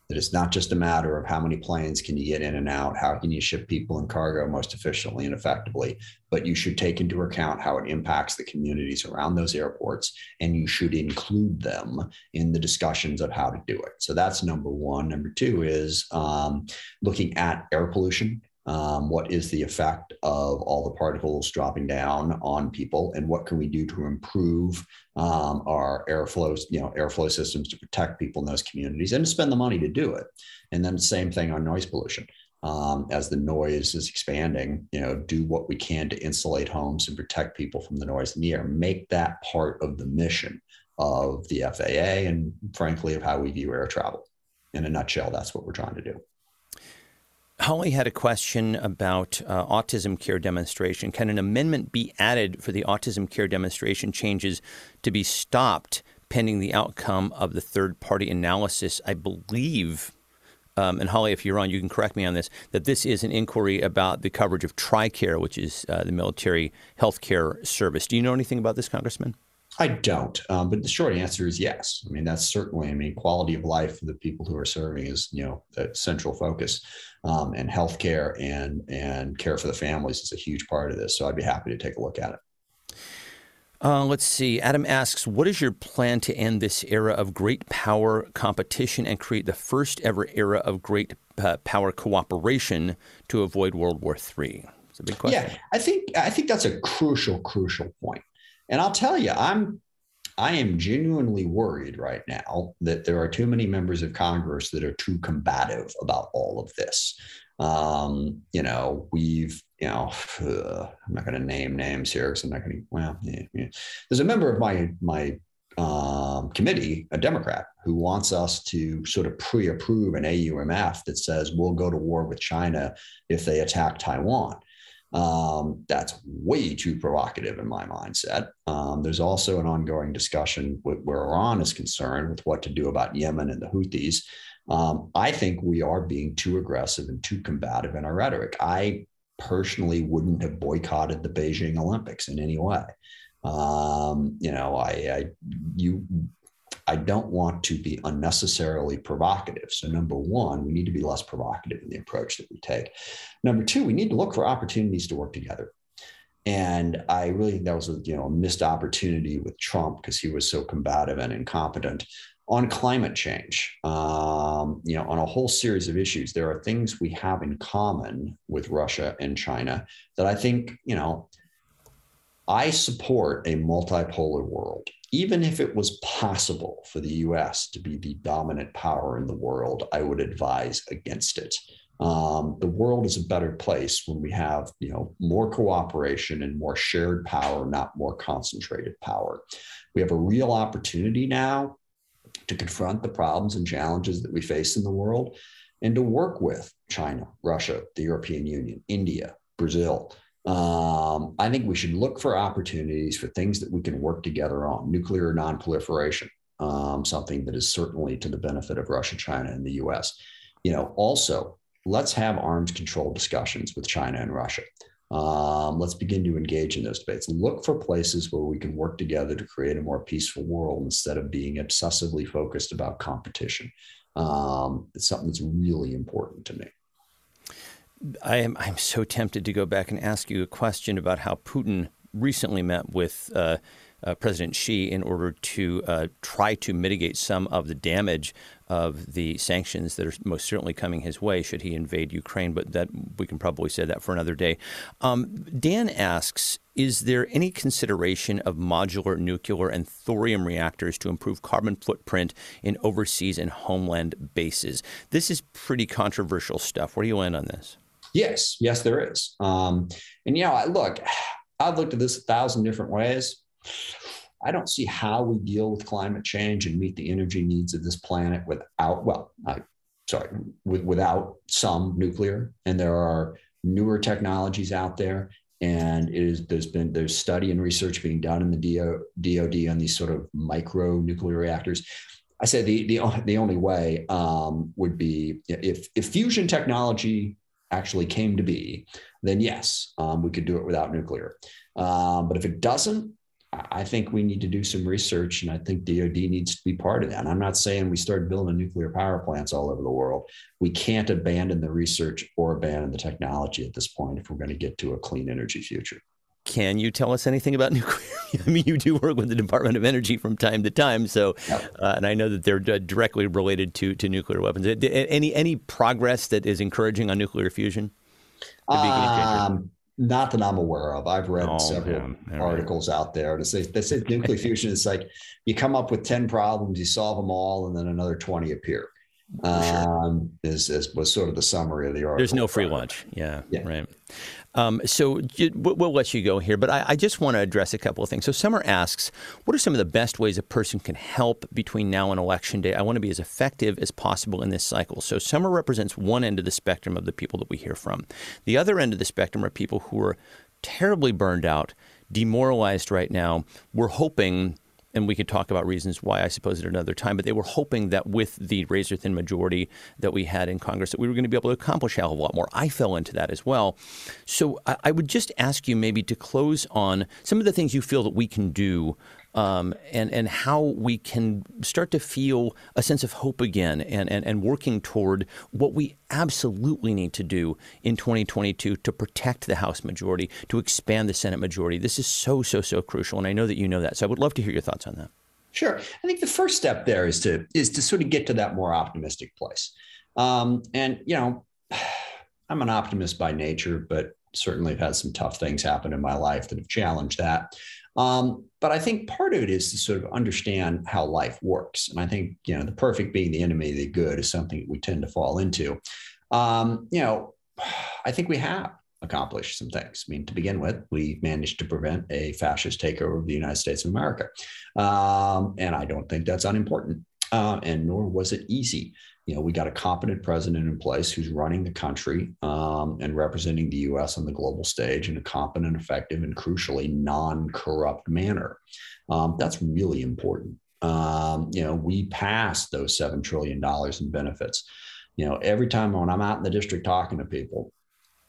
That it's not just a matter of how many planes can you get in and out how can you ship people and cargo most efficiently and effectively but you should take into account how it impacts the communities around those airports and you should include them in the discussions of how to do it. So that's number one. Number two is um, looking at air pollution um, what is the effect of all the particles dropping down on people and what can we do to improve um, our airflow you know airflow systems to protect people in those communities and to spend the money to do it? And then same thing on noise pollution. Um, as the noise is expanding you know do what we can to insulate homes and protect people from the noise in the air. Make that part of the mission of the faa and frankly of how we view air travel. In a nutshell that's what we're trying to do Holly had a question about uh, autism care demonstration. Can an amendment be added for the autism care demonstration changes to be stopped pending the outcome of the third party analysis? I believe, um, and Holly, if you're on, you can correct me on this, that this is an inquiry about the coverage of TRICARE, which is uh, the military health care service. Do you know anything about this, Congressman? I don't, um, but the short answer is yes. I mean, that's certainly, I mean, quality of life for the people who are serving is, you know, the central focus, um, and healthcare and and care for the families is a huge part of this. So I'd be happy to take a look at it. Uh, let's see. Adam asks, "What is your plan to end this era of great power competition and create the first ever era of great uh, power cooperation to avoid World War III?" It's a big question. Yeah, I think I think that's a crucial, crucial point. And I'll tell you, I'm I am genuinely worried right now that there are too many members of Congress that are too combative about all of this. Um, you know, we've, you know, I'm not going to name names here because I'm not going to. Well, yeah, yeah. there's a member of my my um, committee, a Democrat, who wants us to sort of pre-approve an AUMF that says we'll go to war with China if they attack Taiwan. Um, that's way too provocative in my mindset. Um, there's also an ongoing discussion with, where Iran is concerned with what to do about Yemen and the Houthis. Um, I think we are being too aggressive and too combative in our rhetoric. I personally wouldn't have boycotted the Beijing Olympics in any way. Um, you know, I, I you I don't want to be unnecessarily provocative. So, number one, we need to be less provocative in the approach that we take. Number two, we need to look for opportunities to work together. And I really think that was a you know a missed opportunity with Trump because he was so combative and incompetent on climate change. Um, you know, on a whole series of issues, there are things we have in common with Russia and China that I think you know. I support a multipolar world even if it was possible for the US to be the dominant power in the world, I would advise against it. Um, the world is a better place when we have you know more cooperation and more shared power not more concentrated power we have a real opportunity now to confront the problems and challenges that we face in the world and to work with china russia the european union india brazil um, I think we should look for opportunities for things that we can work together on, nuclear nonproliferation, um, something that is certainly to the benefit of Russia, China, and the US. You know, also, let's have arms control discussions with China and Russia. Um, let's begin to engage in those debates. Look for places where we can work together to create a more peaceful world instead of being obsessively focused about competition. Um, it's something that's really important to me. I am I'm so tempted to go back and ask you a question about how Putin recently met with uh, uh, President Xi in order to uh, try to mitigate some of the damage of the sanctions that are most certainly coming his way should he invade Ukraine. But that we can probably say that for another day. Um, Dan asks. Is there any consideration of modular nuclear and thorium reactors to improve carbon footprint in overseas and homeland bases? This is pretty controversial stuff. Where do you land on this? Yes, yes, there is. Um, and you know, I, look, I've looked at this a thousand different ways. I don't see how we deal with climate change and meet the energy needs of this planet without, well, I, sorry, with, without some nuclear. And there are newer technologies out there. And it is there's been there's study and research being done in the DO, DoD on these sort of micro nuclear reactors. I say the the, the only way um, would be if if fusion technology actually came to be, then yes, um, we could do it without nuclear. Um, but if it doesn't, I think we need to do some research, and I think DoD needs to be part of that. And I'm not saying we start building nuclear power plants all over the world. We can't abandon the research or abandon the technology at this point if we're going to get to a clean energy future. Can you tell us anything about nuclear? I mean, you do work with the Department of Energy from time to time, so uh, and I know that they're directly related to to nuclear weapons. Any any progress that is encouraging on nuclear fusion? Um, not that I'm aware of. I've read oh, several articles right. out there that say that say nuclear fusion is like you come up with ten problems, you solve them all, and then another twenty appear. Um, is, is was sort of the summary of the article. There's no free lunch. Yeah, yeah. right. Um, so we'll let you go here, but I, I just want to address a couple of things. So Summer asks, what are some of the best ways a person can help between now and election day? I want to be as effective as possible in this cycle. So Summer represents one end of the spectrum of the people that we hear from. The other end of the spectrum are people who are terribly burned out, demoralized right now. We're hoping and we could talk about reasons why, I suppose, at another time. But they were hoping that with the razor thin majority that we had in Congress, that we were going to be able to accomplish a hell of a lot more. I fell into that as well. So I, I would just ask you maybe to close on some of the things you feel that we can do um, and and how we can start to feel a sense of hope again, and, and and working toward what we absolutely need to do in 2022 to protect the House majority, to expand the Senate majority. This is so so so crucial, and I know that you know that. So I would love to hear your thoughts on that. Sure, I think the first step there is to is to sort of get to that more optimistic place, um, and you know. I'm an optimist by nature, but certainly have had some tough things happen in my life that have challenged that. Um, but I think part of it is to sort of understand how life works. And I think, you know, the perfect being the enemy of the good is something that we tend to fall into. Um, you know, I think we have accomplished some things. I mean, to begin with, we managed to prevent a fascist takeover of the United States of America. Um, and I don't think that's unimportant. Uh, and nor was it easy you know, we got a competent president in place who's running the country um, and representing the U.S. on the global stage in a competent, effective, and crucially non-corrupt manner. Um, that's really important. Um, you know, we passed those seven trillion dollars in benefits. You know, every time when I'm out in the district talking to people,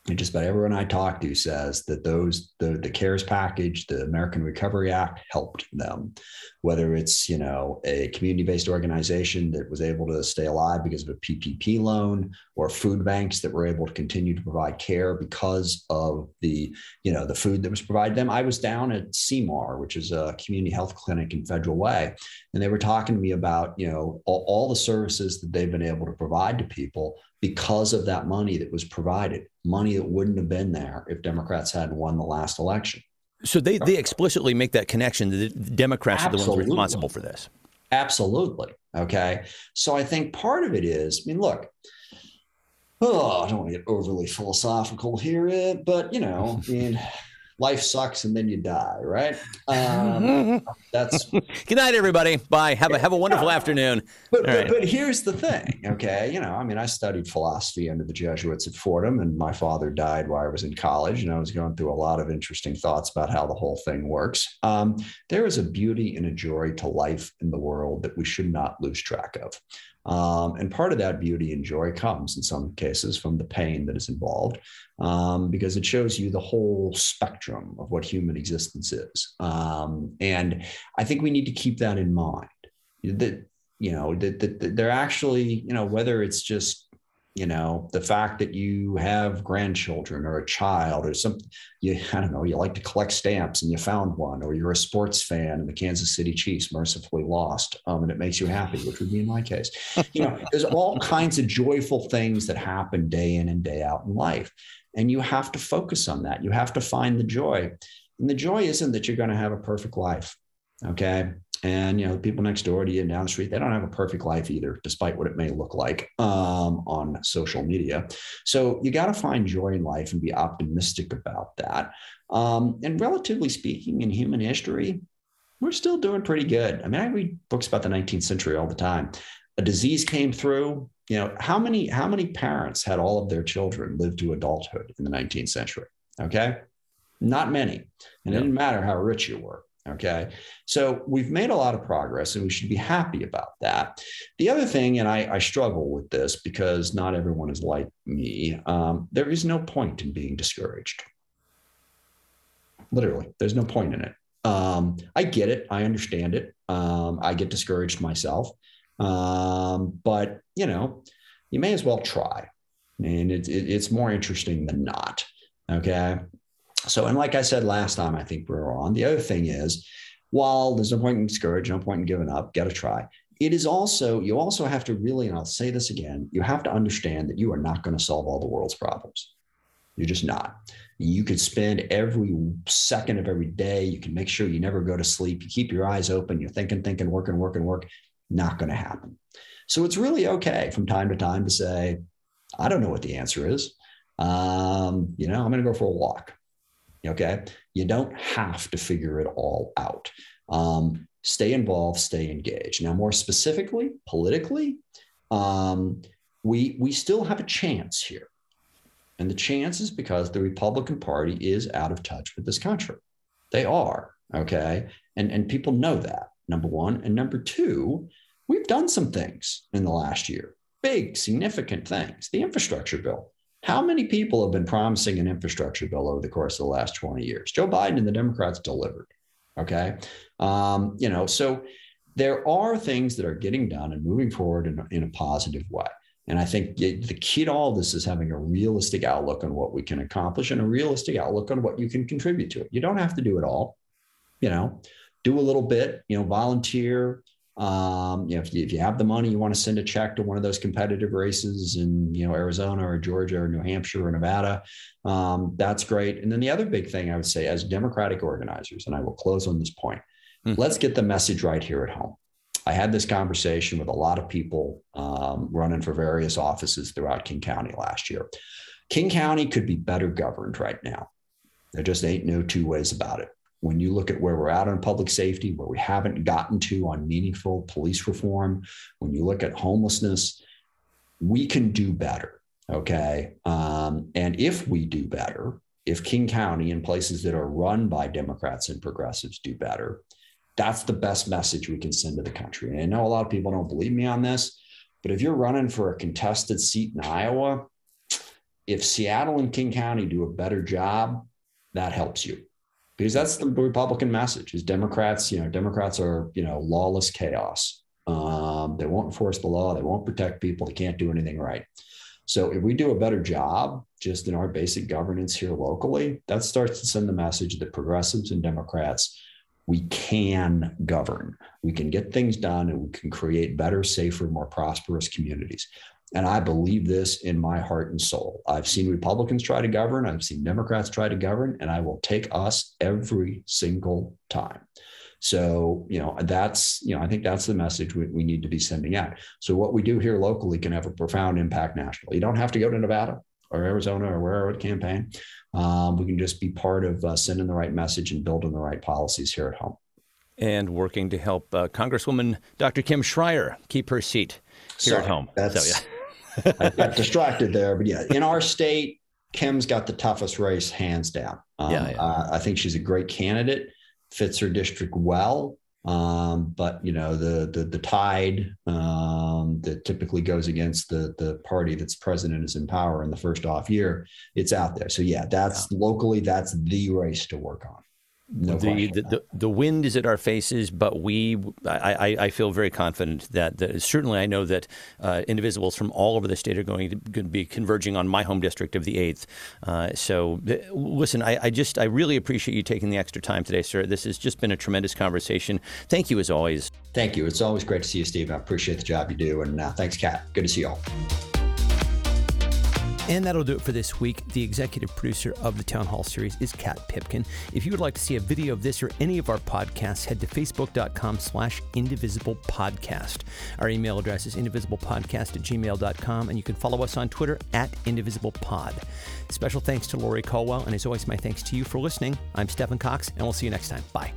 and just about everyone I talk to says that those the the CARES package, the American Recovery Act helped them. Whether it's you know a community-based organization that was able to stay alive because of a PPP loan, or food banks that were able to continue to provide care because of the you know the food that was provided them. I was down at Sea Mar, which is a community health clinic in Federal Way, and they were talking to me about you know all, all the services that they've been able to provide to people because of that money that was provided, money that wouldn't have been there if Democrats hadn't won the last election. So they, they explicitly make that connection. The Democrats Absolutely. are the ones responsible for this. Absolutely. Okay. So I think part of it is, I mean, look, oh, I don't want to get overly philosophical here, eh, but you know, I mean, life sucks and then you die, right? Um, that's good night, everybody. Bye. Have a have a wonderful afternoon. But, but, right. but, here's the thing, okay? You know, I mean, I studied philosophy under the Jesuits at Fordham, and my father died while I was in college, and I was going through a lot of interesting thoughts about how the whole thing works. Um, there is a beauty and a joy to life in the world that we should not lose track of. Um, and part of that beauty and joy comes in some cases from the pain that is involved um, because it shows you the whole spectrum of what human existence is. Um, and I think we need to keep that in mind that, you know, that, that, that they're actually, you know, whether it's just you know the fact that you have grandchildren or a child or something you i don't know you like to collect stamps and you found one or you're a sports fan and the kansas city chiefs mercifully lost um, and it makes you happy which would be in my case. You know there's all kinds of joyful things that happen day in and day out in life and you have to focus on that. You have to find the joy. And the joy isn't that you're going to have a perfect life okay and you know, the people next door to you and down the street, they don't have a perfect life either, despite what it may look like um, on social media. So you got to find joy in life and be optimistic about that. Um, and relatively speaking, in human history, we're still doing pretty good. I mean, I read books about the 19th century all the time. A disease came through. You know, how many how many parents had all of their children live to adulthood in the 19th century? Okay, not many, and it didn't matter how rich you were. Okay. So we've made a lot of progress and we should be happy about that. The other thing, and I, I struggle with this because not everyone is like me, um, there is no point in being discouraged. Literally, there's no point in it. Um, I get it. I understand it. Um, I get discouraged myself. Um, but, you know, you may as well try. And it, it, it's more interesting than not. Okay. So, and like I said last time, I think we are on. The other thing is, while there's no point in discouraging, no point in giving up, get a try. It is also, you also have to really, and I'll say this again, you have to understand that you are not going to solve all the world's problems. You're just not. You could spend every second of every day, you can make sure you never go to sleep, you keep your eyes open, you're thinking, thinking, working, working, work. Not going to happen. So it's really okay from time to time to say, I don't know what the answer is. Um, you know, I'm going to go for a walk. Okay. You don't have to figure it all out. Um, stay involved, stay engaged. Now, more specifically, politically, um, we, we still have a chance here. And the chance is because the Republican Party is out of touch with this country. They are. Okay. And, and people know that, number one. And number two, we've done some things in the last year, big, significant things. The infrastructure bill, how many people have been promising an infrastructure bill over the course of the last 20 years? Joe Biden and the Democrats delivered. Okay. Um, you know, so there are things that are getting done and moving forward in, in a positive way. And I think the key to all this is having a realistic outlook on what we can accomplish and a realistic outlook on what you can contribute to it. You don't have to do it all, you know, do a little bit, you know, volunteer. Um, you know, if you, if you have the money, you want to send a check to one of those competitive races in, you know, Arizona or Georgia or New Hampshire or Nevada. Um, that's great. And then the other big thing I would say as Democratic organizers, and I will close on this point, mm-hmm. let's get the message right here at home. I had this conversation with a lot of people um, running for various offices throughout King County last year. King County could be better governed right now. There just ain't no two ways about it. When you look at where we're at on public safety, where we haven't gotten to on meaningful police reform, when you look at homelessness, we can do better. Okay. Um, and if we do better, if King County and places that are run by Democrats and progressives do better, that's the best message we can send to the country. And I know a lot of people don't believe me on this, but if you're running for a contested seat in Iowa, if Seattle and King County do a better job, that helps you. Because that's the Republican message is Democrats, you know, Democrats are, you know, lawless chaos. Um, they won't enforce the law. They won't protect people. They can't do anything right. So if we do a better job just in our basic governance here locally, that starts to send the message that progressives and Democrats we can govern. We can get things done and we can create better, safer, more prosperous communities. And I believe this in my heart and soul. I've seen Republicans try to govern, I've seen Democrats try to govern, and I will take us every single time. So, you know, that's, you know, I think that's the message we, we need to be sending out. So, what we do here locally can have a profound impact nationally. You don't have to go to Nevada or Arizona or wherever to campaign. Um, we can just be part of uh, sending the right message and building the right policies here at home. And working to help uh, Congresswoman Dr. Kim Schrier keep her seat here at home. That's, so, yeah. I got distracted there, but yeah, in our state, Kim's got the toughest race hands down. Um, yeah, yeah. Uh, I think she's a great candidate, fits her district well. Um, but you know the the the tide um, that typically goes against the the party that's president is in power in the first off year, it's out there. So yeah, that's yeah. locally that's the race to work on. No the, the, the, the, wind is at our faces, but we, I, I, feel very confident that, that, certainly I know that uh, indivisibles from all over the state are going to, going to be converging on my home district of the 8th. Uh, so listen, I, I, just, I really appreciate you taking the extra time today, sir. This has just been a tremendous conversation. Thank you as always. Thank you. It's always great to see you, Steve. I appreciate the job you do. And uh, thanks, Kat. Good to see you all. And that'll do it for this week. The executive producer of the Town Hall series is Kat Pipkin. If you would like to see a video of this or any of our podcasts, head to facebook.com slash indivisible podcast. Our email address is indivisiblepodcast at gmail.com, and you can follow us on Twitter at indivisiblepod. Special thanks to Lori Caldwell, and as always, my thanks to you for listening. I'm Stephen Cox, and we'll see you next time. Bye.